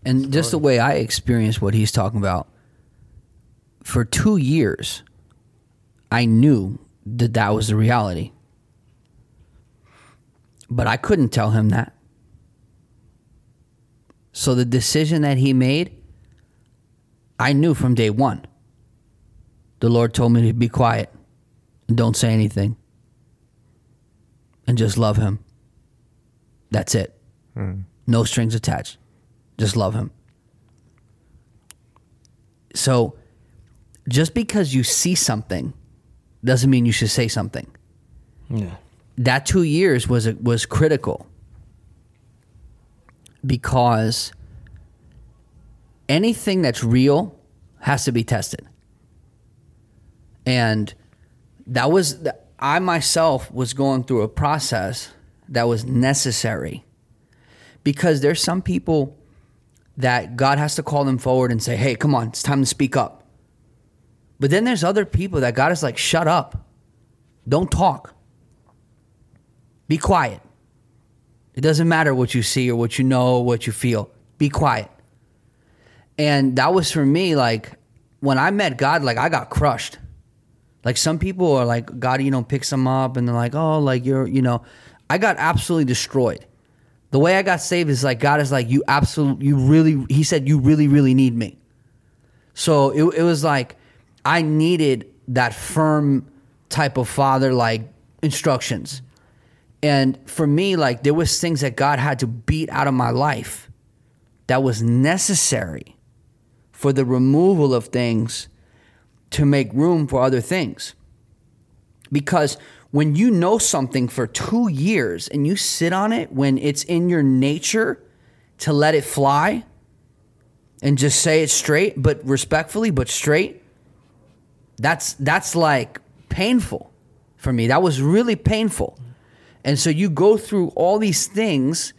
And just the way I experienced what he's talking about, for two years, I knew that that was the reality. But I couldn't tell him that. So the decision that he made, I knew from day one. The Lord told me to be quiet and don't say anything and just love him. That's it. No strings attached. Just love him. So just because you see something doesn't mean you should say something. yeah. That 2 years was was critical because anything that's real has to be tested. And that was the, I myself was going through a process that was necessary because there's some people that God has to call them forward and say, "Hey, come on, it's time to speak up." But then there's other people that God is like, "Shut up. Don't talk. Be quiet. It doesn't matter what you see or what you know or what you feel. Be quiet." And that was for me like when I met God, like I got crushed. Like some people are like, God, you know, picks them up and they're like, oh, like you're, you know, I got absolutely destroyed. The way I got saved is like God is like, you absolutely, you really, He said, you really, really need me. So it, it was like I needed that firm type of father like instructions. And for me, like there was things that God had to beat out of my life that was necessary for the removal of things to make room for other things. Because when you know something for two years and you sit on it when it's in your nature to let it fly and just say it straight, but respectfully, but straight, that's that's like painful for me. That was really painful. And so you go through all these things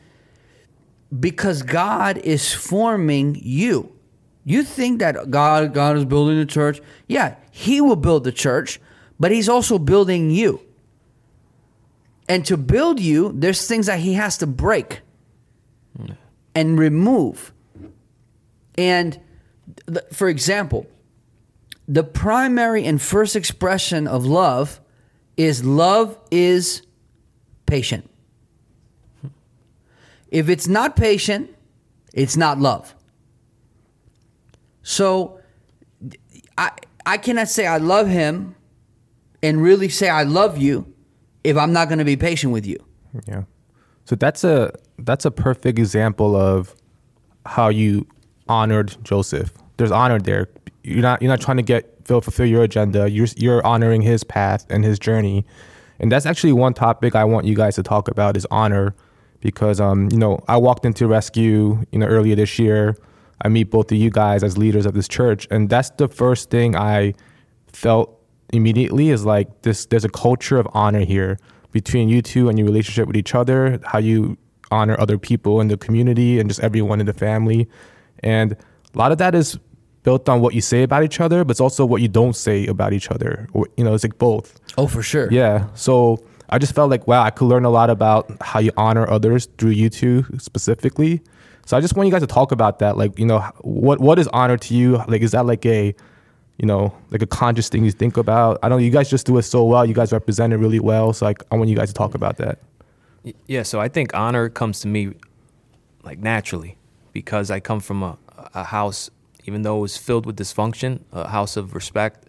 because God is forming you. You think that God God is building the church. Yeah, he will build the church, but he's also building you. And to build you, there's things that he has to break and remove. And th- for example, the primary and first expression of love is love is patient. If it's not patient, it's not love. So I I cannot say I love him and really say I love you if I'm not going to be patient with you. Yeah. So that's a that's a perfect example of how you honored Joseph. There's honor there. You're not you're not trying to get Phil fulfill your agenda. You're you're honoring his path and his journey. And that's actually one topic I want you guys to talk about is honor because um you know, I walked into rescue, you know, earlier this year. I meet both of you guys as leaders of this church and that's the first thing I felt immediately is like this there's a culture of honor here between you two and your relationship with each other how you honor other people in the community and just everyone in the family. And a lot of that is built on what you say about each other but it's also what you don't say about each other. Or, you know it's like both. Oh, for sure. yeah. So i just felt like wow i could learn a lot about how you honor others through you two specifically. So i just want you guys to talk about that. Like you know what what is honor to you? Like is that like a you know, like a conscious thing you think about. I don't. You guys just do it so well. You guys represent it really well. So like, I want you guys to talk about that. Yeah, so I think honor comes to me like naturally because I come from a, a house, even though it was filled with dysfunction, a house of respect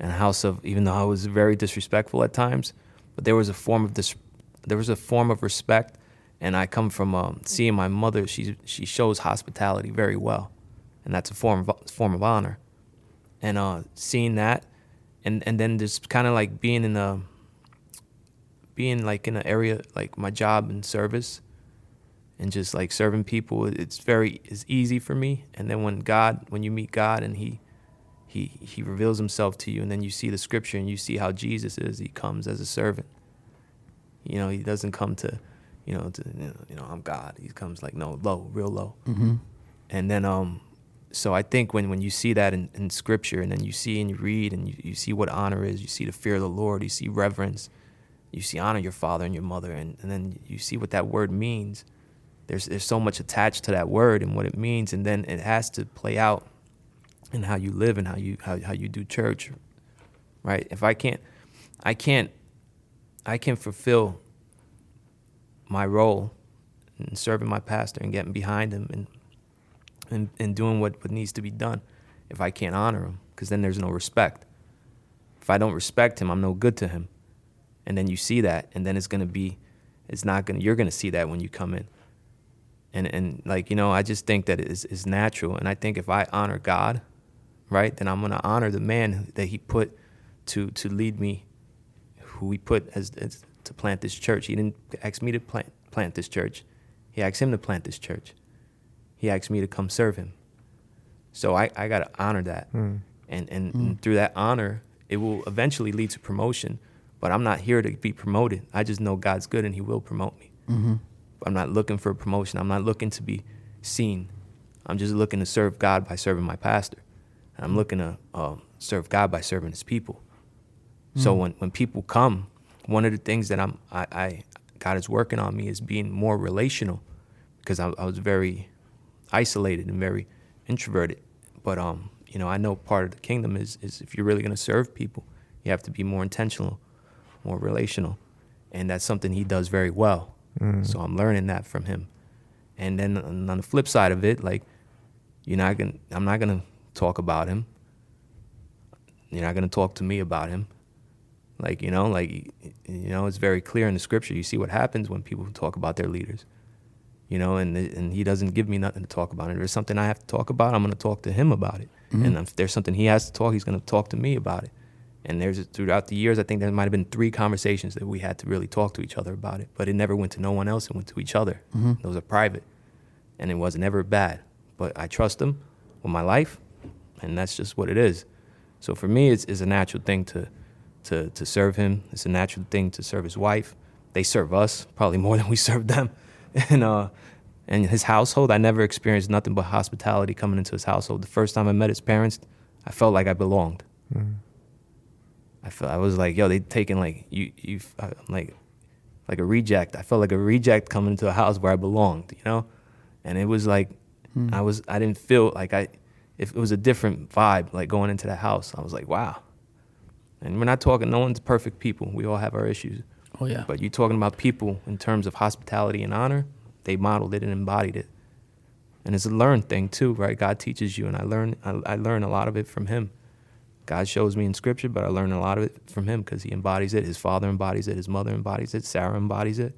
and a house of, even though I was very disrespectful at times, but there was a form of dis, there was a form of respect. And I come from um, seeing my mother, she, she shows hospitality very well. And that's a form of, form of honor. And uh, seeing that, and, and then just kind of like being in a, being like in an area like my job and service and just like serving people. It's very it's easy for me. And then when God, when you meet God and He he he reveals himself to you and then you see the scripture and you see how jesus is he comes as a servant you know he doesn't come to you know to you know i'm god he comes like no low real low Mm-hmm. and then um so i think when when you see that in, in scripture and then you see and you read and you, you see what honor is you see the fear of the lord you see reverence you see honor your father and your mother and, and then you see what that word means there's there's so much attached to that word and what it means and then it has to play out in how you live and how you how, how you do church right? If i can't i can't i can fulfill my role in serving my pastor and getting behind him and and, and doing what, what needs to be done if i can't honor him because then there's no respect. If i don't respect him i'm no good to him. And then you see that and then it's to be it's not to you're to see that when you come in. And and like you know i just think that it's, it's natural and i think if i honor god right then i'm to honor the man that he put to to lead me who he put as, as to plant this church. He didn't ask me to plant plant this church. He asked him to plant this church he asked me to come serve him so i, I got to honor that Mm. and, and, and through that honor it will eventually lead to promotion but i'm not here to be promoted i just know god's good and he will promote me Mm-hmm. I'm not looking for a promotion. I'm not looking to be seen. I'm just looking to serve God by serving my pastor. And I'm looking to um, serve God by serving His people. So when, when people come, one of the things that I'm I, I God is working on me is being more relational, because I, I was very isolated and very introverted. But um, you know, I know part of the kingdom is is if you're really going to serve people, you have to be more intentional, more relational, and that's something He does very well. Mm. So I'm learning that from him. And then on the flip side of it, like you're not gonna I'm not gonna talk about him. You're not gonna talk to me about him. Like, you know, like you know, it's very clear in the scripture. You see what happens when people talk about their leaders. You know, and and he doesn't give me nothing to talk about. If there's something I have to talk about, I'm gonna talk to him about it. Mm-hmm. And if there's something he has to talk, he's gonna talk to me about it. And there's throughout the years, I think there might have been three conversations that we had to really talk to each other about it. But it never went to no one else. It went to each other. Mm-hmm. Those are private, and it was never bad. But I trust him with my life, and that's just what it is. So for me, it's, it's a natural thing to, to to serve him. It's a natural thing to serve his wife. They serve us probably more than we serve them, and uh, and his household. I never experienced nothing but hospitality coming into his household. The first time I met his parents, I felt like I belonged. Mm. I felt I was like, yo, they taking like you you I'm like like a reject. I felt like a reject coming into a house where I belonged, you know, and it was like I was I didn't feel like I if it was a different vibe like going into that house. I was like, wow. And we're not talking. No one's perfect people. We all have our issues. Oh yeah. But you're talking about people in terms of hospitality and honor. They modeled it and embodied it, and it's a learned thing too, right? God teaches you, and I learn. I, I learn a lot of it from Him. God shows me in Scripture, but I learn a lot of it from Him because He embodies it. His father embodies it. His mother embodies it. Sarah embodies it.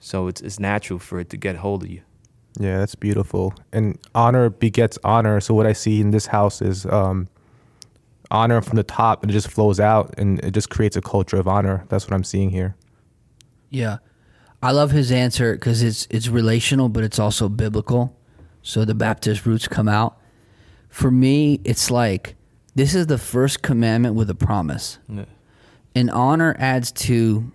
So it's it's natural for it to get hold of you. Yeah, that's beautiful. And honor begets honor. So what I see in this house is um, honor from the top, and it just flows out, and it just creates a culture of honor. That's what I'm seeing here. Yeah, I love his answer because it's it's relational, but it's also biblical. So the Baptist roots come out. For me, it's like this is the first commandment with a promise. And honor adds to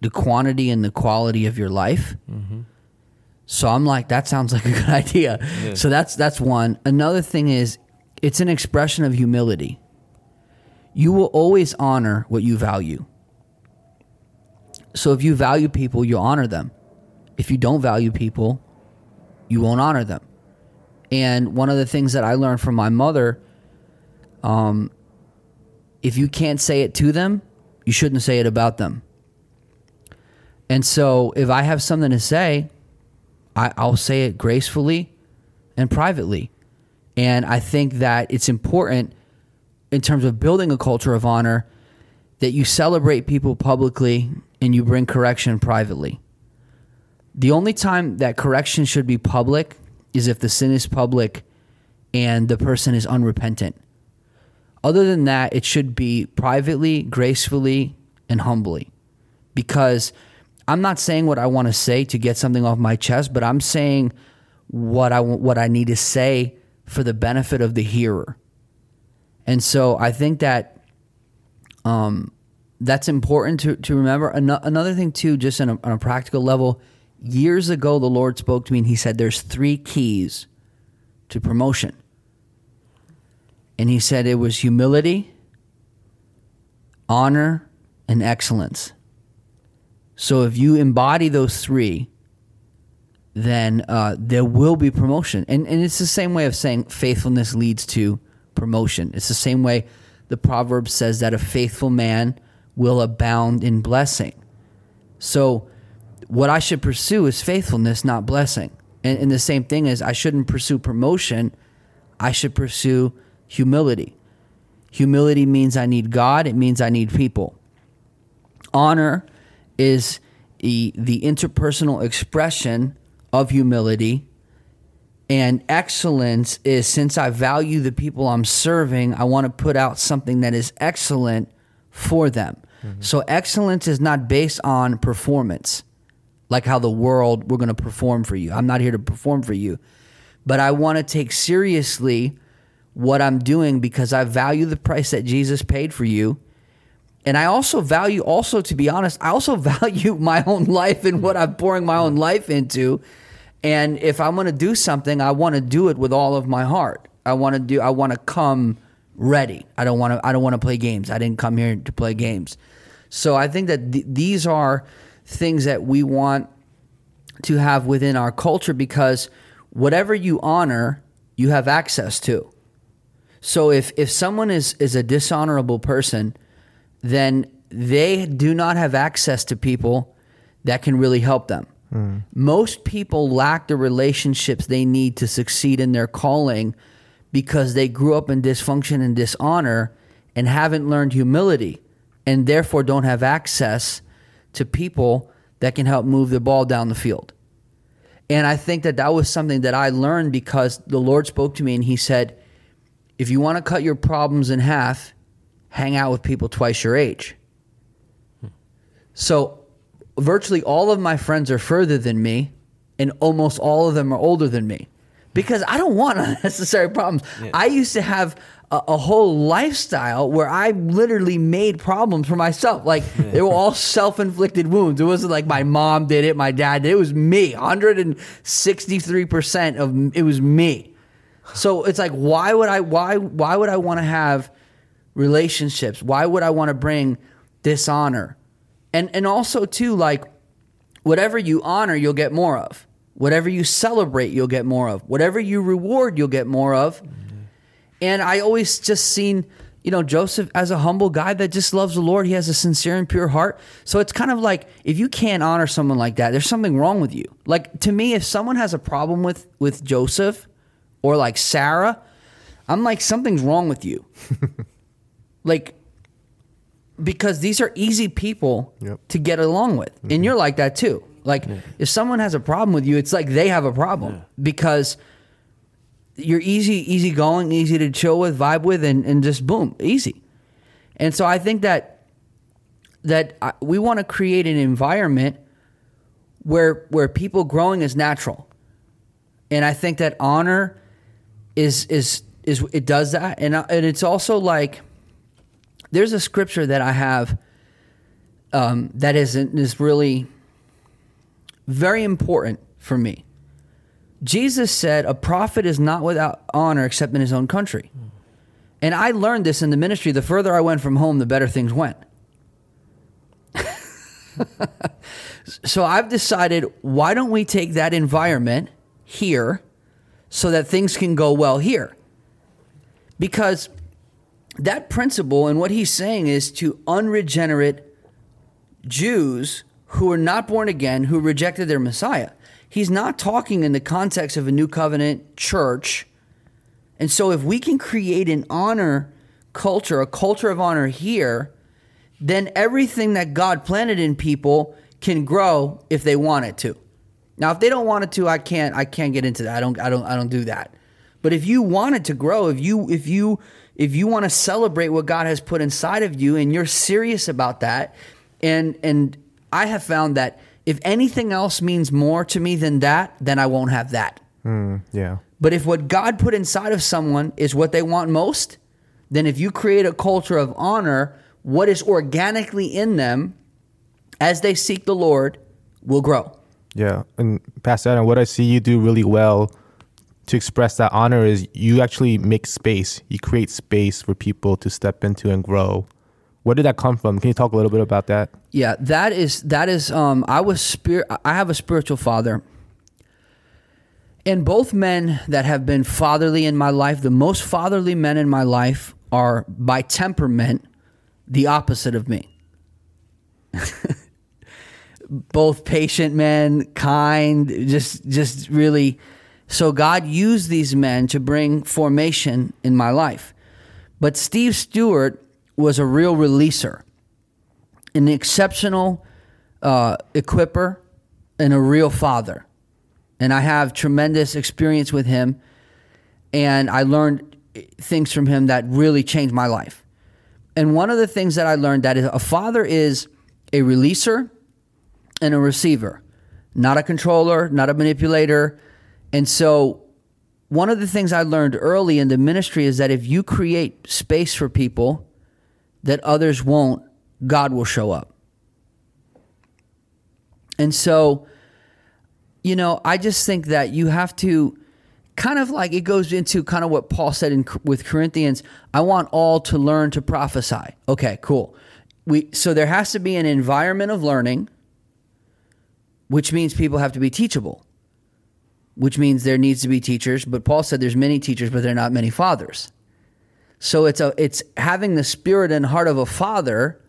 the quantity and the quality of your life. Mm-hmm. So I'm like, that sounds like a good idea. Yeah. So that's that's one. Another thing is, it's an expression of humility. You will always honor what you value. So if you value people, you'll honor them. If you don't value people, you won't honor them. And one of the things that I learned from my mother, um, if you can't say it to them, you shouldn't say it about them. And so if I have something to say, I, I'll say it gracefully and privately. And I think that it's important in terms of building a culture of honor that you celebrate people publicly and you bring correction privately. The only time that correction should be public is if the sin is public and the person is unrepentant. Other than that, it should be privately, gracefully, and humbly. Because I'm not saying what I want to say to get something off my chest, but I'm saying what I what I need to say for the benefit of the hearer. And so I think that um, that's important to, to remember. Ano- another thing, too, just on a, on a practical level, years ago, the Lord spoke to me and He said, There's three keys to promotion. And He said it was humility, honor, and excellence. So if you embody those three, then uh, there will be promotion. And, and it's the same way of saying faithfulness leads to promotion. It's the same way the proverb says that a faithful man will abound in blessing. So, what I should pursue is faithfulness, not blessing. And, and the same thing is, I shouldn't pursue promotion, I should pursue humility. Humility means I need God, it means I need people. Honor is the, the interpersonal expression of humility. And excellence is since I value the people I'm serving, I want to put out something that is excellent for them. Mm-hmm. So excellence is not based on performance, like how the world we're going to perform for you. I'm not here to perform for you, but I want to take seriously what I'm doing because I value the price that Jesus paid for you. And I also value also to be honest, I also value my own life and what I'm pouring my own life into and if I'm going to do something, I want to do it with all of my heart. I want to do. I want to come ready. I don't want to. I don't want to play games. I didn't come here to play games. So I think that th- these are things that we want to have within our culture because whatever you honor, you have access to. So if if someone is is a dishonorable person, then they do not have access to people that can really help them. Mm. Most people lack the relationships they need to succeed in their calling because they grew up in dysfunction and dishonor and haven't learned humility and therefore don't have access to people that can help move the ball down the field. And I think that that was something that I learned because the Lord spoke to me and He said, if you want to cut your problems in half, hang out with people twice your age. Hmm. So virtually all of my friends are further than me, and almost all of them are older than me because I don't want unnecessary problems. Yeah. I used to have a, a, whole lifestyle where I literally made problems for myself. Like yeah. they were all self inflicted wounds. It wasn't like my mom did it, my dad did it. It was me. 163% of it was me. So it's like why would I why why would I want to have relationships? Why would I want to bring dishonor? And and also too like whatever you honor you'll get more of. Whatever you celebrate you'll get more of. Whatever you reward you'll get more of. Mm-hmm. And I always just seen you know, Joseph as a humble guy that just loves the Lord. He has a sincere and pure heart. So it's kind of like if you can't honor someone like that, there's something wrong with you. Like to me, if someone has a problem with with Joseph or like Sarah, I'm like something's wrong with you. like because these are easy people yep. to get along with. Mm-hmm. And you're like that too. Like yeah. if someone has a problem with you, it's like they have a problem yeah. because you're easy, easy going, easy to chill with, vibe with, and, and just boom, easy. And so I think that that we want to create an environment where where people growing is natural. And I think that honor is is is it does that, and and it's also like there's a scripture that I have um, that is is really very important for me. Jesus said, "A prophet is not without honor except in his own country." And I learned this in the ministry. The further I went from home, the better things went. so I've decided, why don't we take that environment here so that things can go well here? Because that principle and what he's saying is to unregenerate Jews who are not born again, who rejected their Messiah. He's not talking in the context of a new covenant church. And so, if we can create an honor culture, a culture of honor here, then everything that God planted in people can grow if they want it to. Now, if they don't want it to, I can't. I can't get into that. I don't. I don't. I don't do that. But if you want it to grow, if you if you if you want to celebrate what God has put inside of you and you're serious about that, and and I have found that If anything else means more to me than that, then I won't have that. Mm, yeah. But if what God put inside of someone is what they want most, then if you create a culture of honor, what is organically in them as they seek the Lord will grow. Yeah. And Pastor Adam, what I see you do really well to express that honor is you actually make space. You create space for people to step into and grow. Where did that come from? Can you talk a little bit about that? Yeah, that is that is um I was spirit I have a spiritual father. And both men that have been fatherly in my life, the most fatherly men in my life are by temperament the opposite of me. both patient men, kind, just just really so God used these men to bring formation in my life. But Steve Stewart was a real releaser, an exceptional uh, equiper, and a real father. And I have tremendous experience with him, and I learned things from him that really changed my life. And one of the things that I learned that is a father is a releaser and a receiver, not a controller, not a manipulator. And so one of the things I learned early in the ministry is that if you create space for people that others won't, God will show up. And so, you know, I just think that you have to kind of like it goes into kind of what Paul said in with Corinthians, I want all to learn to prophesy. Okay, cool. We so there has to be an environment of learning which means people have to be teachable. Which means there needs to be teachers, but Paul said there's many teachers but there are not many fathers. So it's a it's having the spirit and heart of a father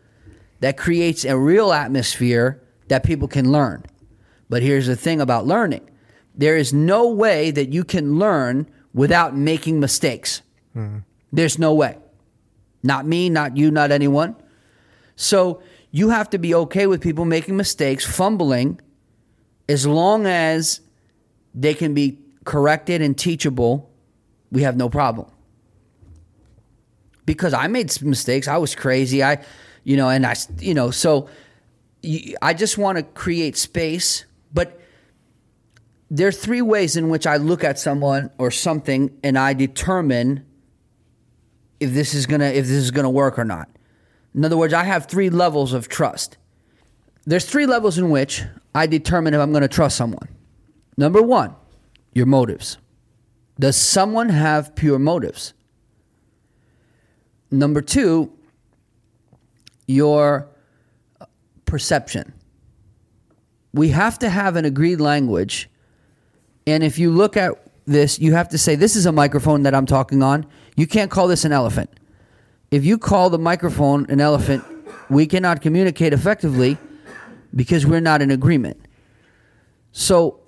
that creates a real atmosphere that people can learn. But here's the thing about learning. There is no way that you can learn without making mistakes. Mm-hmm. There's no way. Not me, not you, not anyone. So you have to be okay with people making mistakes, fumbling, as long as they can be corrected and teachable, we have no problem because I made mistakes. I was crazy. I, you know, and I, you know, so I just want to create space. But there are three ways in which I look at someone or something and I determine if this is gonna if this is gonna work or not. In other words, I have three levels of trust. There's three levels in which I determine if I'm to trust someone. Number one, your motives. Does someone have pure motives? Number two, your uh, perception. We have to have an agreed language. And if you look at this, you have to say, This is a microphone that I'm talking on. You can't call this an elephant. If you call the microphone an elephant, we cannot communicate effectively because we're not in agreement. So,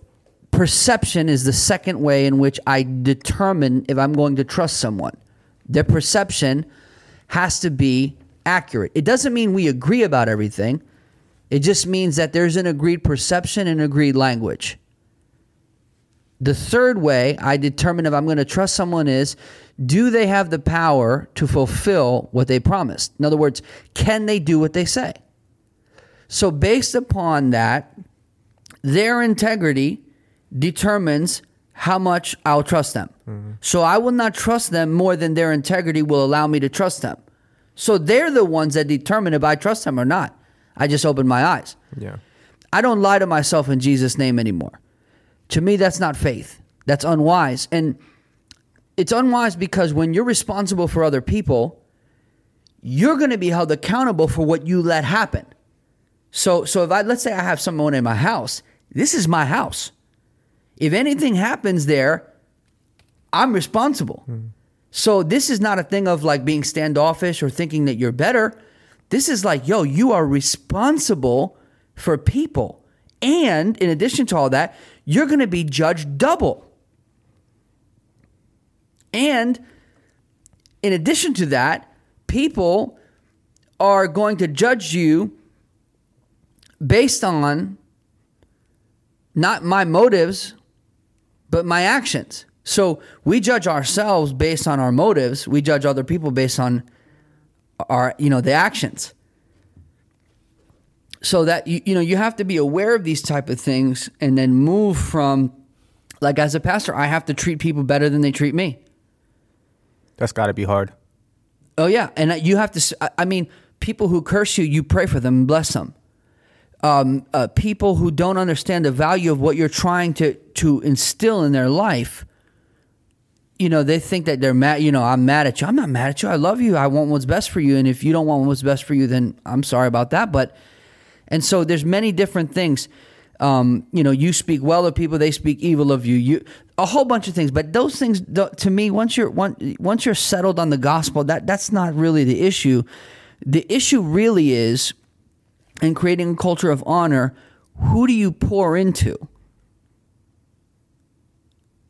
perception is the second way in which I determine if I'm going to trust someone. Their perception has to be accurate. It doesn't mean we agree about everything. It just means that there's an agreed perception and agreed language. The third way I determine if I'm going to trust someone is do they have the power to fulfill what they promised? In other words, can they do what they say? So, based upon that, their integrity determines how much I'll trust them. Mm-hmm. So I will not trust them more than their integrity will allow me to trust them. So they're the ones that determine if I trust them or not. I just open my eyes. Yeah. I don't lie to myself in Jesus' name anymore. To me, that's not faith. That's unwise. And it's unwise because when you're responsible for other people, you're going to be held accountable for what you let happen. So, so if I let's say I have someone in my house, this is my house. If anything happens there, I'm responsible. Mm. So this is not a thing of like being standoffish or thinking that you're better. This is like, yo, you are responsible for people. And in addition to all that, you're going to be judged double. And in addition to that, people are going to judge you based on not my motives, but my actions. So we judge ourselves based on our motives. We judge other people based on our, you know, the actions. so that you, you know you have to be aware of these type of things and then move from like as a pastor i have to treat people better than they treat me That's got to be hard. oh yeah and you have to I mean people who curse you you pray for them and bless them um, uh, people who don't understand the value of what you're trying to to instill in their life you know they think that they're mad you know i'm mad at you. I'm not mad at you. I love you. I want what's best for you. And if you don't want what's best for you then i'm sorry about that. But and so there's many different things. Um, you know you speak well of people. They speak evil of you. You a whole bunch of things. But those things to me once you're once, you're settled on the gospel that that's not really the issue. The issue really is in creating a culture of honor who do you pour into?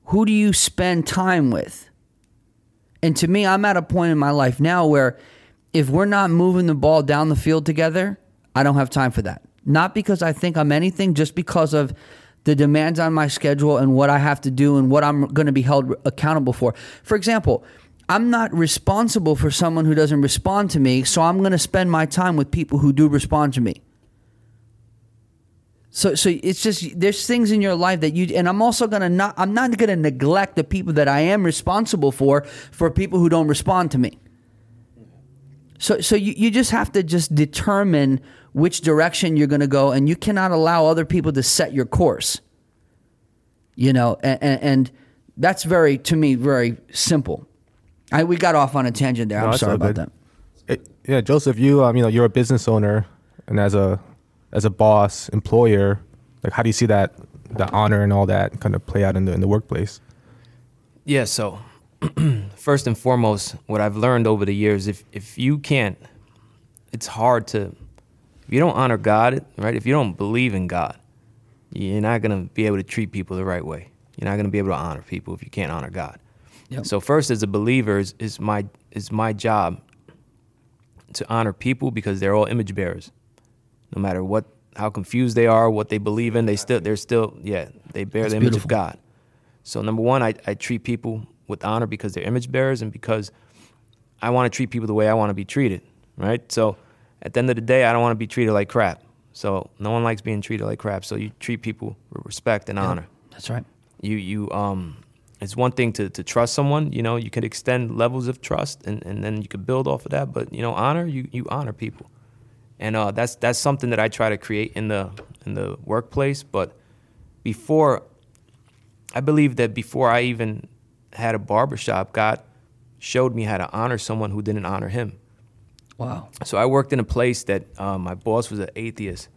Who do you spend time with? And to me i'm at a point in my life now where if we're not moving the ball down the field together i don't have time for that. Not because i think i'm anything just because of the demands on my schedule and what i have to do and what i'm going to be held accountable for. For example i'm not responsible for someone who doesn't respond to me so i'm going to spend my time with people who do respond to me so, so it's just there's things in your life that you and I'm also gonna not I'm not gonna neglect the people that I am responsible for for people who don't respond to me. So, so you, you just have to just determine which direction you're gonna go, and you cannot allow other people to set your course. You know, and, and, and that's very to me very simple. I we got off on a tangent there. No, I'm sorry about good. that. It, yeah, Joseph, you um, you know, you're a business owner, and as a as a boss, employer, like how do you see that the honor and all that kind of play out in the in the workplace? Yeah, so first and foremost, what I've learned over the years, if if you can't, it's hard to, if you don't honor God, right? If you don't believe in God, you're not gonna be able to treat people the right way. You're not gonna be able to honor people if you can't honor God. Yep. So first, as a believer, is, is my is my job to honor people because they're all image bearers. No matter what, how confused they are, what they believe in, they still they're still yeah they bear That's the image beautiful. of God. So number one, I, I treat people with honor because they're image bearers and because I want to treat people the way I want to be treated, right? So at the end of the day, I don't want to be treated like crap. So no one likes being treated like crap. So you treat people with respect and honor. That's right. You you um, it's one thing to to trust someone. You know, you can extend levels of trust and and then you can build off of that. But you know, honor you you honor people, and uh, that's that's something that I try to create in the in the workplace. But before I believe that before I even had a barbershop, God showed me how to honor someone who didn't honor him. Wow. So I worked in a place that uh, my boss was an atheist.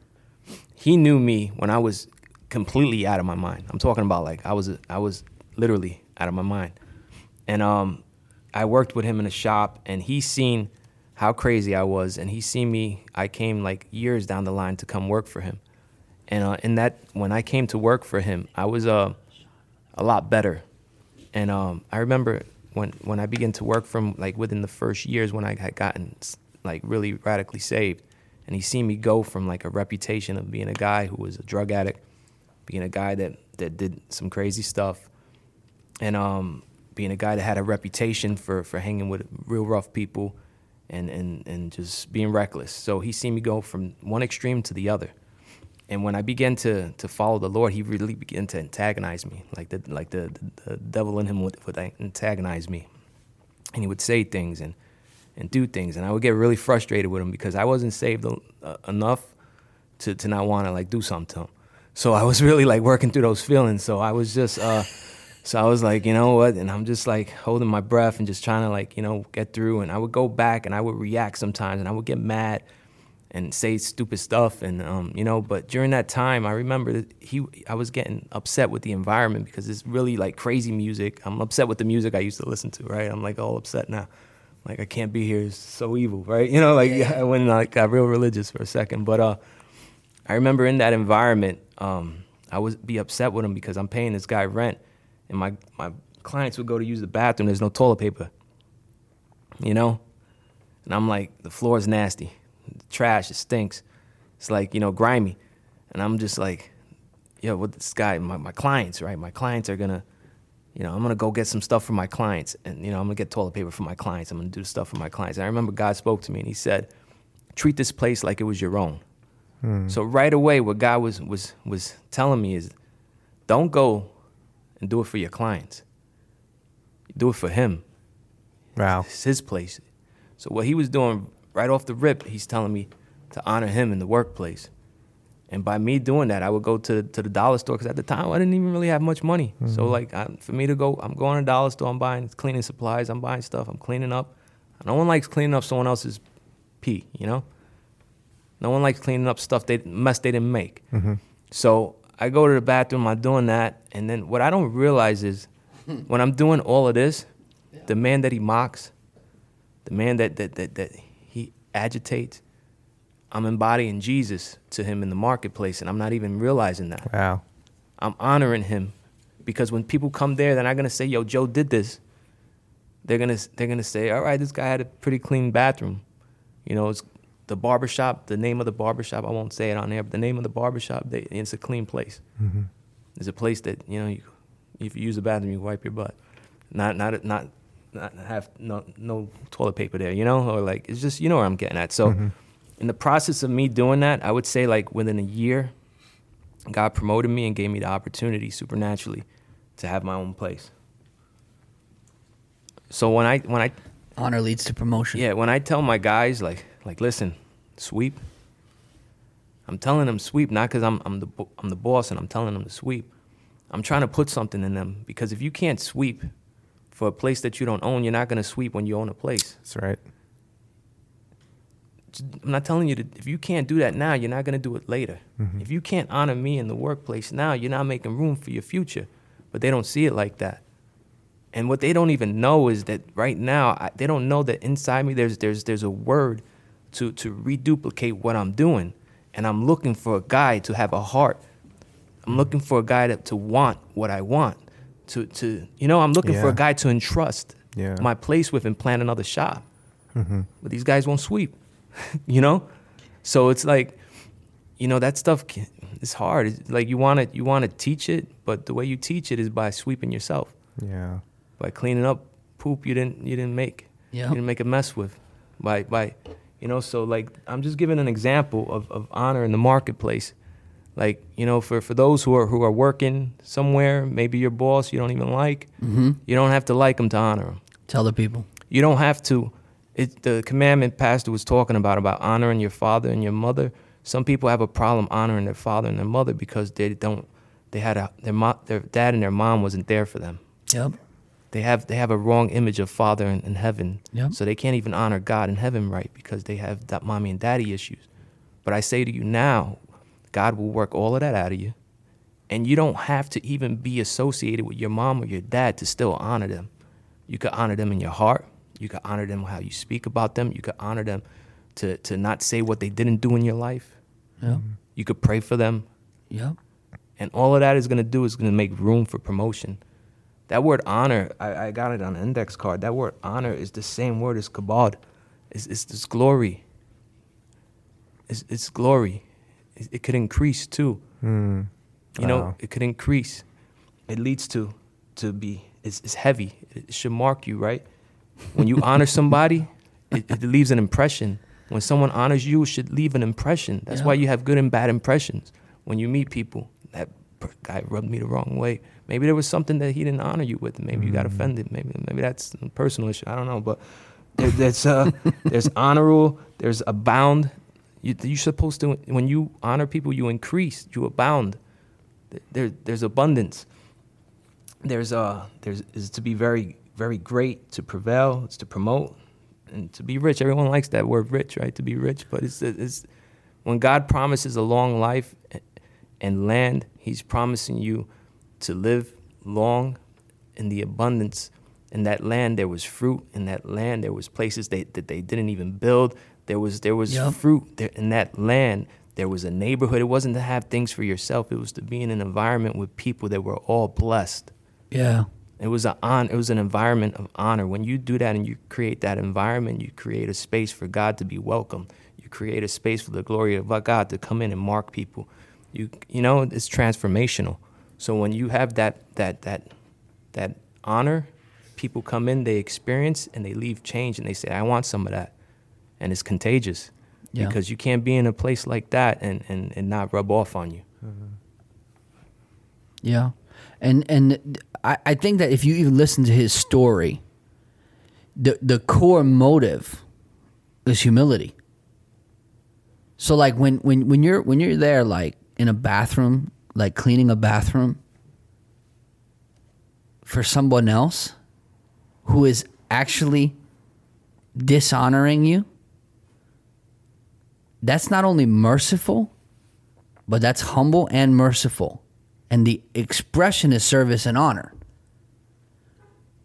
He knew me when I was completely out of my mind. I'm talking about like I was I was literally out of my mind. And um, I worked with him in a shop, and he seen how crazy I was, and he seen me. I came like years down the line to come work for him, and uh, in that when I came to work for him, I was uh, a lot better. And um, I remember when when I began to work from like within the first years when I had gotten like really radically saved, and he seen me go from like a reputation of being a guy who was a drug addict, being a guy that that did some crazy stuff, and um, being a guy that had a reputation for for hanging with real rough people, and and and just being reckless. So he seen me go from one extreme to the other. And when I began to to follow the Lord, He really began to antagonize me, like the like the the, devil in him would, would antagonize me, and he would say things and and do things, and I would get really frustrated with him because I wasn't saved uh, enough to to not want to like do something to him. So I was really like working through those feelings. So I was just uh, so I was like, you know what? And I'm just like holding my breath and just trying to like you know get through. And I would go back and I would react sometimes, and I would get mad and say stupid stuff and um, you know but during that time i remember that he i was getting upset with the environment because it's really like crazy music. I'm upset with the music i used to listen to right? I'm like all upset now. Like i can't be here. It's so evil right? You know like i went like got real religious for a second. But uh i remember in that environment um i would be upset with him because i'm paying this guy rent and my my clients would go to use the bathroom there's no toilet paper you know and i'm like the floor is nasty trash. It stinks. It's like you know grimy, and I'm just like, yo, what this guy? My my clients, right? My clients are gonna, you know, I'm gonna go get some stuff for my clients, and you know, I'm gonna get toilet paper for my clients. I'm gonna do the stuff for my clients. And I remember God spoke to me, and He said, treat this place like it was your own. Hmm. So right away, what God was was was telling me is, don't go and do it for your clients. Do it for Him. Wow. It's His place. So what He was doing right off the rip, He's telling me to honor Him in the workplace. And by me doing that, I would go to to the dollar store because at the time I didn't even really have much money. So mm-hmm. like I, for me to go, I'm going to the dollar store. I'm buying cleaning supplies. I'm buying stuff. I'm cleaning up. No one likes cleaning up someone else's pee. You know. No one likes cleaning up stuff they mess they didn't make. Mm-hmm. So I go to the bathroom. I'm doing that, and then what I don't realize is when I'm doing all of this, the man that he mocks, the man that that that, that he agitates, I'm embodying Jesus to him in the marketplace, and I'm not even realizing that. Wow. I'm honoring him because when people come there, they're not gonna say, "Yo, Joe did this." They're gonna they're gonna say, "All right, this guy had a pretty clean bathroom." You know, it's the barbershop. The name of the barbershop, I won't say it on there, but the name of the barbershop, they, it's a clean place. Mm-hmm. It's a place that you know, you, if you use the bathroom, you wipe your butt. Not not not not have no no toilet paper there. You know, or like it's just you know where I'm getting at. So, mm-hmm. in the process of me doing that, I would say like within a year, God promoted me and gave me the opportunity supernaturally to have my own place. So when I when I Honor leads to promotion. yeah when I tell my guys like like listen sweep, I'm telling them sweep not because I'm I'm the I'm the boss and I'm telling them to sweep. I'm trying to put something in them because if you can't sweep for a place that you don't own, you're not gonna sweep when you own a place. That's right. I'm not telling you to, if you can't do that now, you're not going to do it later. Mm-hmm. If you can't honor me in the workplace now, you're not making room for your future. But they don't see it like that. And what they don't even know is that right now, I, they don't know that inside me there's, there's, there's a word to, to reduplicate what I'm doing. And I'm looking for a guy to have a heart. I'm mm. looking for a guy to, to want what I want. To, to, you know, I'm looking for a guy to entrust Yeah. my place with and plan another shop. Mm-hmm. But these guys won't sweep, you know? So it's like, you know, that stuff can, it's hard. It's like you want to you want to teach it, but the way you teach it is by sweeping yourself, Yeah. by cleaning up poop you didn't you didn't make, Yeah. you didn't make a mess with, by by, you know. So like I'm just giving an example of, of honor in the marketplace, like you know, for for those who are who are working somewhere, maybe your boss you don't even like, Mm-hmm. you don't have to like them to honor them. Tell the people. You don't have to. It, the commandment pastor was talking about about honoring your father and your mother. Some people have a problem honoring their father and their mother because they don't. They had a their mo- their dad and their mom wasn't there for them. Yep. They have they have a wrong image of father in, in heaven. Yep. So they can't even honor God in heaven right because they have that mommy and daddy issues. But I say to you now, God will work all of that out of you. And you don't have to even be associated with your mom or your dad to still honor them. You could honor them in your heart. You could honor them how you speak about them. You could honor them to, to not say what they didn't do in your life. Yep. You could pray for them. Yep. And all of that is going to do is going to make room for promotion. That word honor, I, I got it on an index card. That word honor is the same word as kabod. It's, it's this glory. It's, it's glory. It, it could increase too. Mm. You know, it could increase. It leads to to be. It's, it's heavy. It should mark you, right? When you honor somebody, it, it leaves an impression. When someone honors you, it should leave an impression. That's Yeah. why you have good and bad impressions. When you meet people, that guy rubbed me the wrong way. Maybe there was something that he didn't honor you with. Maybe you got offended. Maybe maybe that's a personal issue. I don't know. But there, there's uh, there's honorable. There's abound. You, you're supposed to when you honor people, you increase. You abound there, there's abundance. There's uh, there's is to be very, very great, to prevail, it's to promote, and to be rich. Everyone likes that word rich, right? To be rich, but it's it's when God promises a long life and land, He's promising you to live long in the abundance. In that land, there was fruit. In that land, there was places they, that they didn't even build. There was there was Yep. fruit there, in that land. There was a neighborhood. It wasn't to have things for yourself. It was to be in an environment with people that were all blessed. Yeah. It was a on. It was an environment of honor. When you do that and you create that environment, you create a space for God to be welcome. You create a space for the glory of God to come in and mark people. You you know it's transformational. So when you have that that that that honor, people come in, they experience, and they leave changed, and they say, "I want some of that," and it's contagious. Yeah. because you can't be in a place like that and, and, and not rub off on you. Mm-hmm. Yeah, and and I, I think that if you even listen to his story, the the core motive is humility. So like when when when you're when you're there like in a bathroom, like cleaning a bathroom for someone else who is actually dishonoring you, that's not only merciful, but that's humble and merciful. And the expression is service and honor.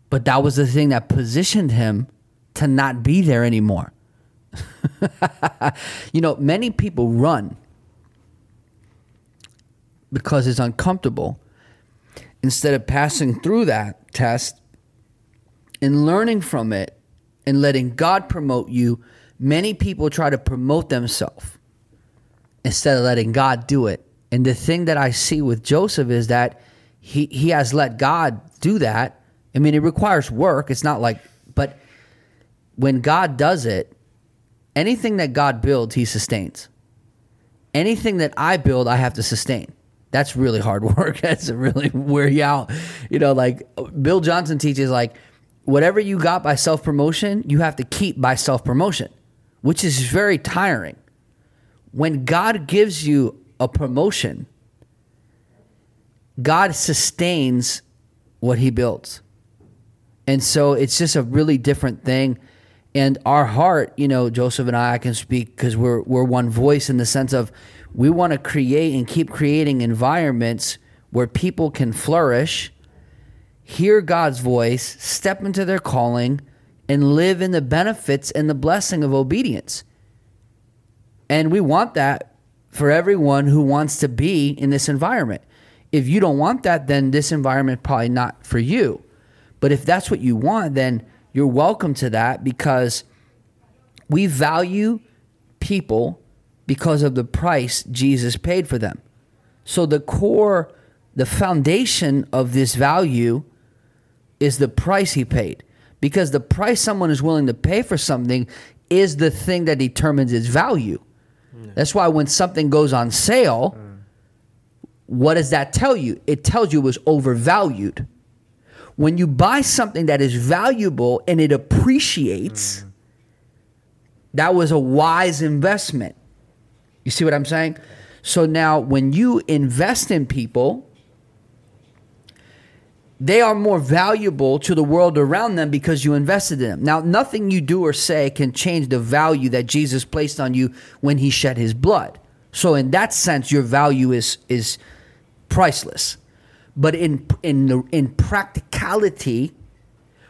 But that was the thing that positioned him to not be there anymore. you know, many people run because it's uncomfortable instead of passing through that test and learning from it and letting God promote you. Many people try to promote themselves instead of letting God do it. And the thing that I see with Joseph is that he he has let God do that. I mean, it requires work. It's not like, but when God does it, anything that God builds, He sustains. Anything that I build, I have to sustain. That's really hard work. That's really wear you out. You know, like Bill Johnson teaches, like whatever you got by self promotion, you have to keep by self promotion, which is very tiring. When God gives you a promotion, God sustains what he builds. And so it's just a really different thing. And our heart, you know, Joseph and I, I can speak because we're we're one voice in the sense of we want to create and keep creating environments where people can flourish, hear God's voice, step into their calling, and live in the benefits and the blessing of obedience. And we want that for everyone who wants to be in this environment. If you don't want that, then this environment probably not for you. But if that's what you want, then you're welcome to that because we value people because of the price Jesus paid for them. So the core, the foundation of this value is the price he paid. Because the price someone is willing to pay for something is the thing that determines its value. That's why when something goes on sale, mm. what does that tell you? It tells you it was overvalued. When you buy something that is valuable and it appreciates, mm. that was a wise investment. You see what I'm saying? So now when you invest in people, they are more valuable to the world around them because you invested in them. Now, nothing you do or say can change the value that Jesus placed on you when he shed his blood. So in that sense, your value is is priceless. But in in in practicality,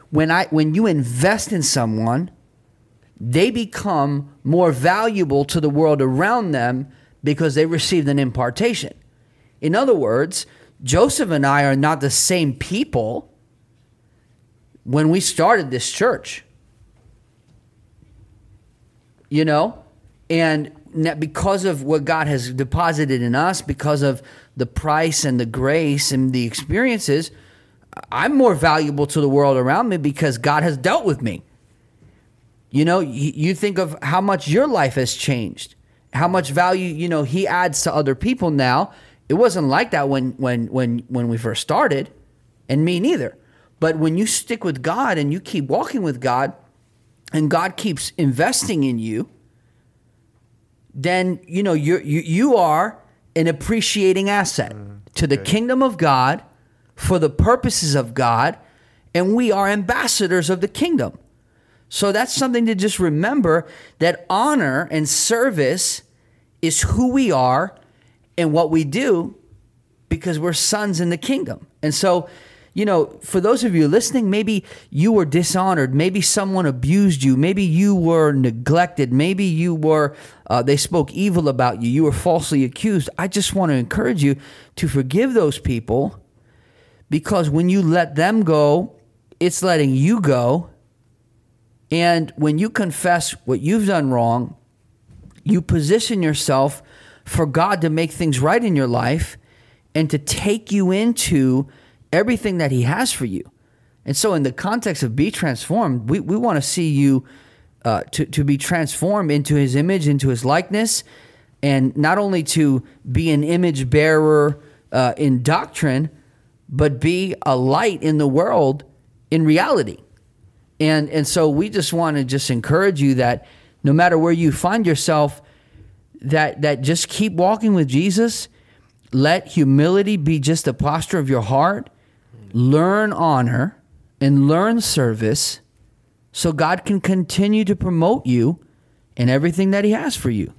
when I when you invest in someone, they become more valuable to the world around them because they received an impartation. In other words, Joseph and I are not the same people when we started this church. You know? And because of what God has deposited in us, because of the price and the grace and the experiences, I'm more valuable to the world around me because God has dealt with me. You know, you think of how much your life has changed, how much value, you know, he adds to other people now. It wasn't like that when when when when we first started, and me neither. But when you stick with God and you keep walking with God, and God keeps investing in you, then you know you're, you you are an appreciating asset mm-hmm. to the kingdom of God for the purposes of God, and we are ambassadors of the kingdom. So that's something to just remember that honor and service is who we are and what we do because we're sons in the kingdom. And so, you know, for those of you listening, maybe you were dishonored, maybe someone abused you, maybe you were neglected, maybe you were, uh, they spoke evil about you, you were falsely accused. I just want to encourage you to forgive those people because when you let them go, it's letting you go. And when you confess what you've done wrong, you position yourself for God to make things right in your life and to take you into everything that He has for you. And so, in the context of Be Transformed, we, we want to see you uh, to to be transformed into His image, into His likeness, and not only to be an image bearer uh, in doctrine, but be a light in the world in reality. And and so we just want to just encourage you that no matter where you find yourself, that that just keep walking with Jesus. Let humility be just the posture of your heart. Learn honor and learn service so God can continue to promote you in everything that He has for you.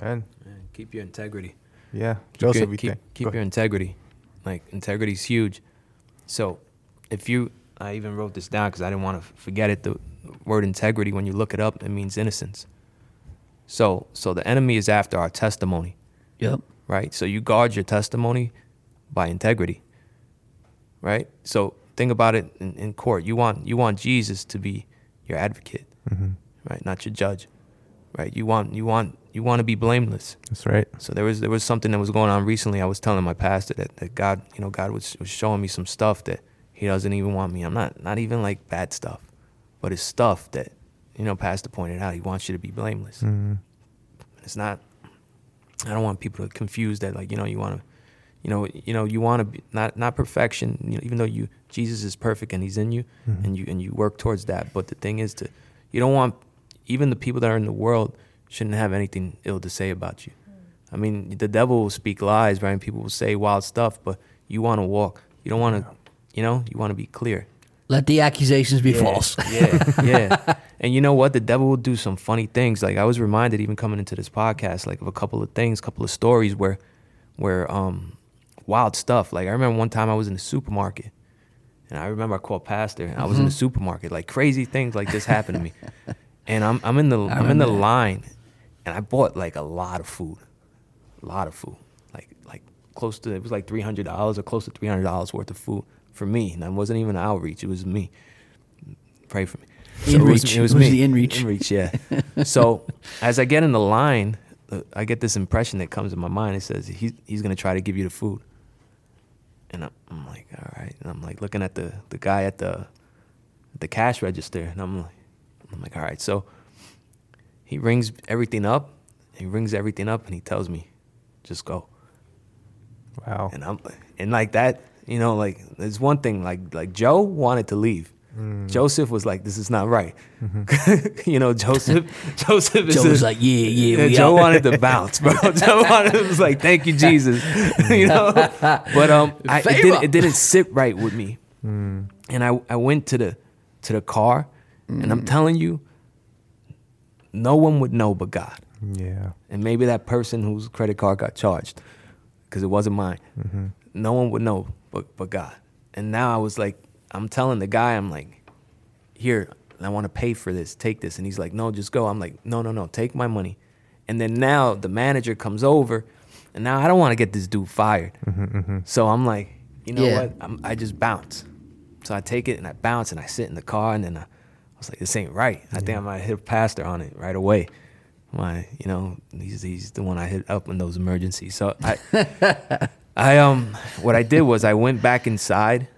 Man, Man, keep your integrity. yeah, Keep Joseph, your, keep, keep your integrity. Like integrity is huge. So, if you, I even wrote this down because I didn't want to forget it. The word integrity, when you look it up, it means innocence. So, so the enemy is after our testimony, Yep. right? So you guard your testimony by integrity, right? So think about it in, in court. You want you want Jesus to be your advocate, Mm-hmm. right? Not your judge, right? You want you want you want to be blameless. That's right. So there was there was something that was going on recently. I was telling my pastor that, that God, you know, God was, was showing me some stuff that He doesn't even want me. I'm not not even like bad stuff, but it's stuff that, you know, Pastor pointed out. He wants you to be blameless. Mhm. It's not. I don't want people to confuse that. Like you know, you want to, you know, you know, you want to be not not perfection. You know, even though you Jesus is perfect and He's in you, Mhm. and you and you work towards that. But the thing is to, you don't want even the people that are in the world shouldn't have anything ill to say about you. I mean, the devil will speak lies, right? And people will say wild stuff, but you want to walk. You don't want to, you know, you want to be clear. Let the accusations be Yeah, false. Yeah, yeah. and you know what? The devil will do some funny things. Like I was reminded, even coming into this podcast, like of a couple of things, couple of stories where, where um, wild stuff. Like I remember one time I was in the supermarket, and I remember I called pastor, and I was in the Mm-hmm. supermarket. Like crazy things like this happened to me, and I'm I'm in the I I'm in the that. line, and I bought like a lot of food, a lot of food, like like close to it was like three hundred dollars or close to three hundred dollars worth of food for me, and it wasn't even outreach; it was me. Pray for me. In it was, reach. it was It was me. the in reach. In reach, yeah. so as I get in the line, uh, I get this impression that comes in my mind. It says he's he's gonna try to give you the food, and I'm, I'm like, all right. And I'm like looking at the the guy at the the cash register, and I'm like, I'm like, all right. So he rings everything up. He rings everything up, and he tells me, just go. Wow. And I'm and like that, you know, like there's one thing like like Joe wanted to leave. Mm. Joseph was like, "This is not right." Mm-hmm. you know, Joseph. Joseph is Joe was a- like, yeah, yeah, we Joe wanted to bounce, bro. Joe wanted was like, "Thank you, Jesus." you know, but um, I, it, didn't, it didn't sit right with me, Mm. and I I went to the to the car, and Mm. I'm telling you, no one would know but God, Yeah. and maybe that person whose credit card got charged, because it wasn't mine Mm-hmm. no one would know but but God. And now I was like, I'm telling the guy, I'm like, here, I want to pay for this. Take this. And he's like, no, just go. I'm like, no, no, no, take my money. And then now the manager comes over, and now I don't want to get this dude fired. Mm-hmm. So I'm like, you know Yeah. what? I'm, I just bounce. So I take it and I bounce and I sit in the car and then I, I was like, this ain't right. I think I might hit a pastor on it right away. My, you know, he's he's the one I hit up in those emergencies. So I, I um, what I did was I went back inside,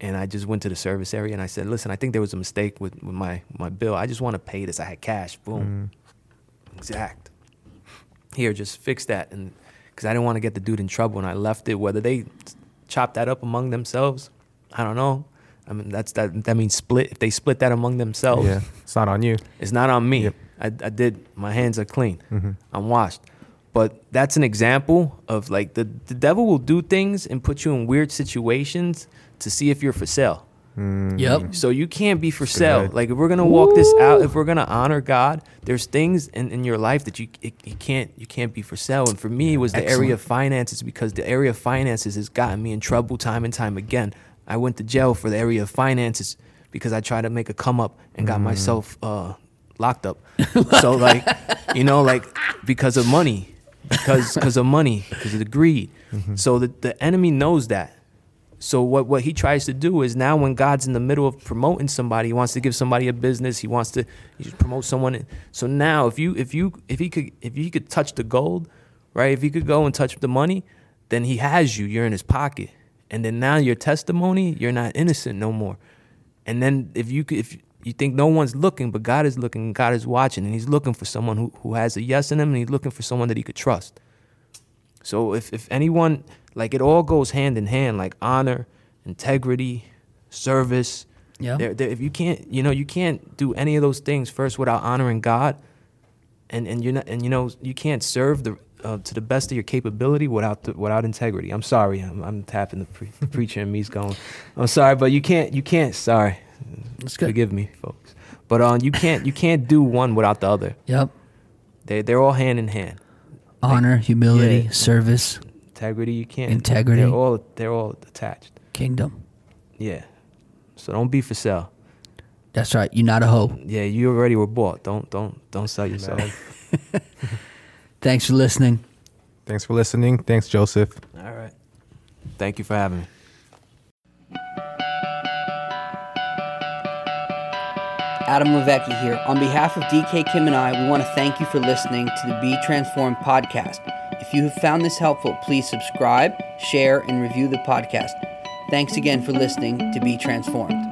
and I just went to the service area and I said, listen, I think there was a mistake with, with my my bill. I just want to pay this. I had cash. Boom. Exact. Here, just fix that, and because I didn't want to get the dude in trouble, and I left it. Whether they chop that up among themselves, I don't know. I mean, that's that. That means split. If they split that among themselves, Yeah. It's not on you. it's not on me. Yep. I, I did. My hands are clean. Mhm. I'm washed. But that's an example of like the, the devil will do things and put you in weird situations to see if you're for sale. Mm. Yep. So you can't be for That's sale. Like if we're gonna walk this out, if we're gonna honor God, there's things in, in your life that you it, you can't you can't be for sale. And for me, it was the area of finances because the area of finances has gotten me in trouble time and time again. I went to jail for the area of finances because I tried to make a come up and got myself uh, locked up. so like, you know, like because of money, because because of money, because of the greed. Mm-hmm. So the the enemy knows that. So what what he tries to do is now when God's in the middle of promoting somebody, he wants to give somebody a business, he wants to he promote someone. So now if you if you if he could if he could touch the gold, right? If he could go and touch the money, then he has you. You're in his pocket. And then now your testimony, you're not innocent no more. And then if you could if you think no one's looking, but God is looking, and God is watching, and He's looking for someone who, who has a yes in him, and He's looking for someone that He could trust. So if, if anyone, like it all goes hand in hand, like honor, integrity, service. Yeah. There, there, if you can't, you know, you can't do any of those things first without honoring God, and and you're not, and you know, you can't serve the uh, to the best of your capability without the, without integrity. I'm sorry, I'm, I'm tapping the, pre- the preacher and me's going. I'm sorry, but you can't, you can't. Sorry, That's good. forgive me, folks. But um, you can't, you can't do one without the other. Yep. They they're all hand in hand. Honor, humility, yeah. service, Integrity, you can't. Integrity. They're all they're all attached. kingdom. Yeah. So don't be for sale. That's right. You're not a hoe. Yeah, you already were bought. Don't don't don't sell yourself. Thanks for listening. Thanks for listening. Thanks, Joseph. All right. Thank you for having me. Adam Levecki here. On behalf of DK Kim and I, we want to thank you for listening to the Be Transformed podcast. If you have found this helpful, please subscribe, share, and review the podcast. Thanks again for listening to Be Transformed.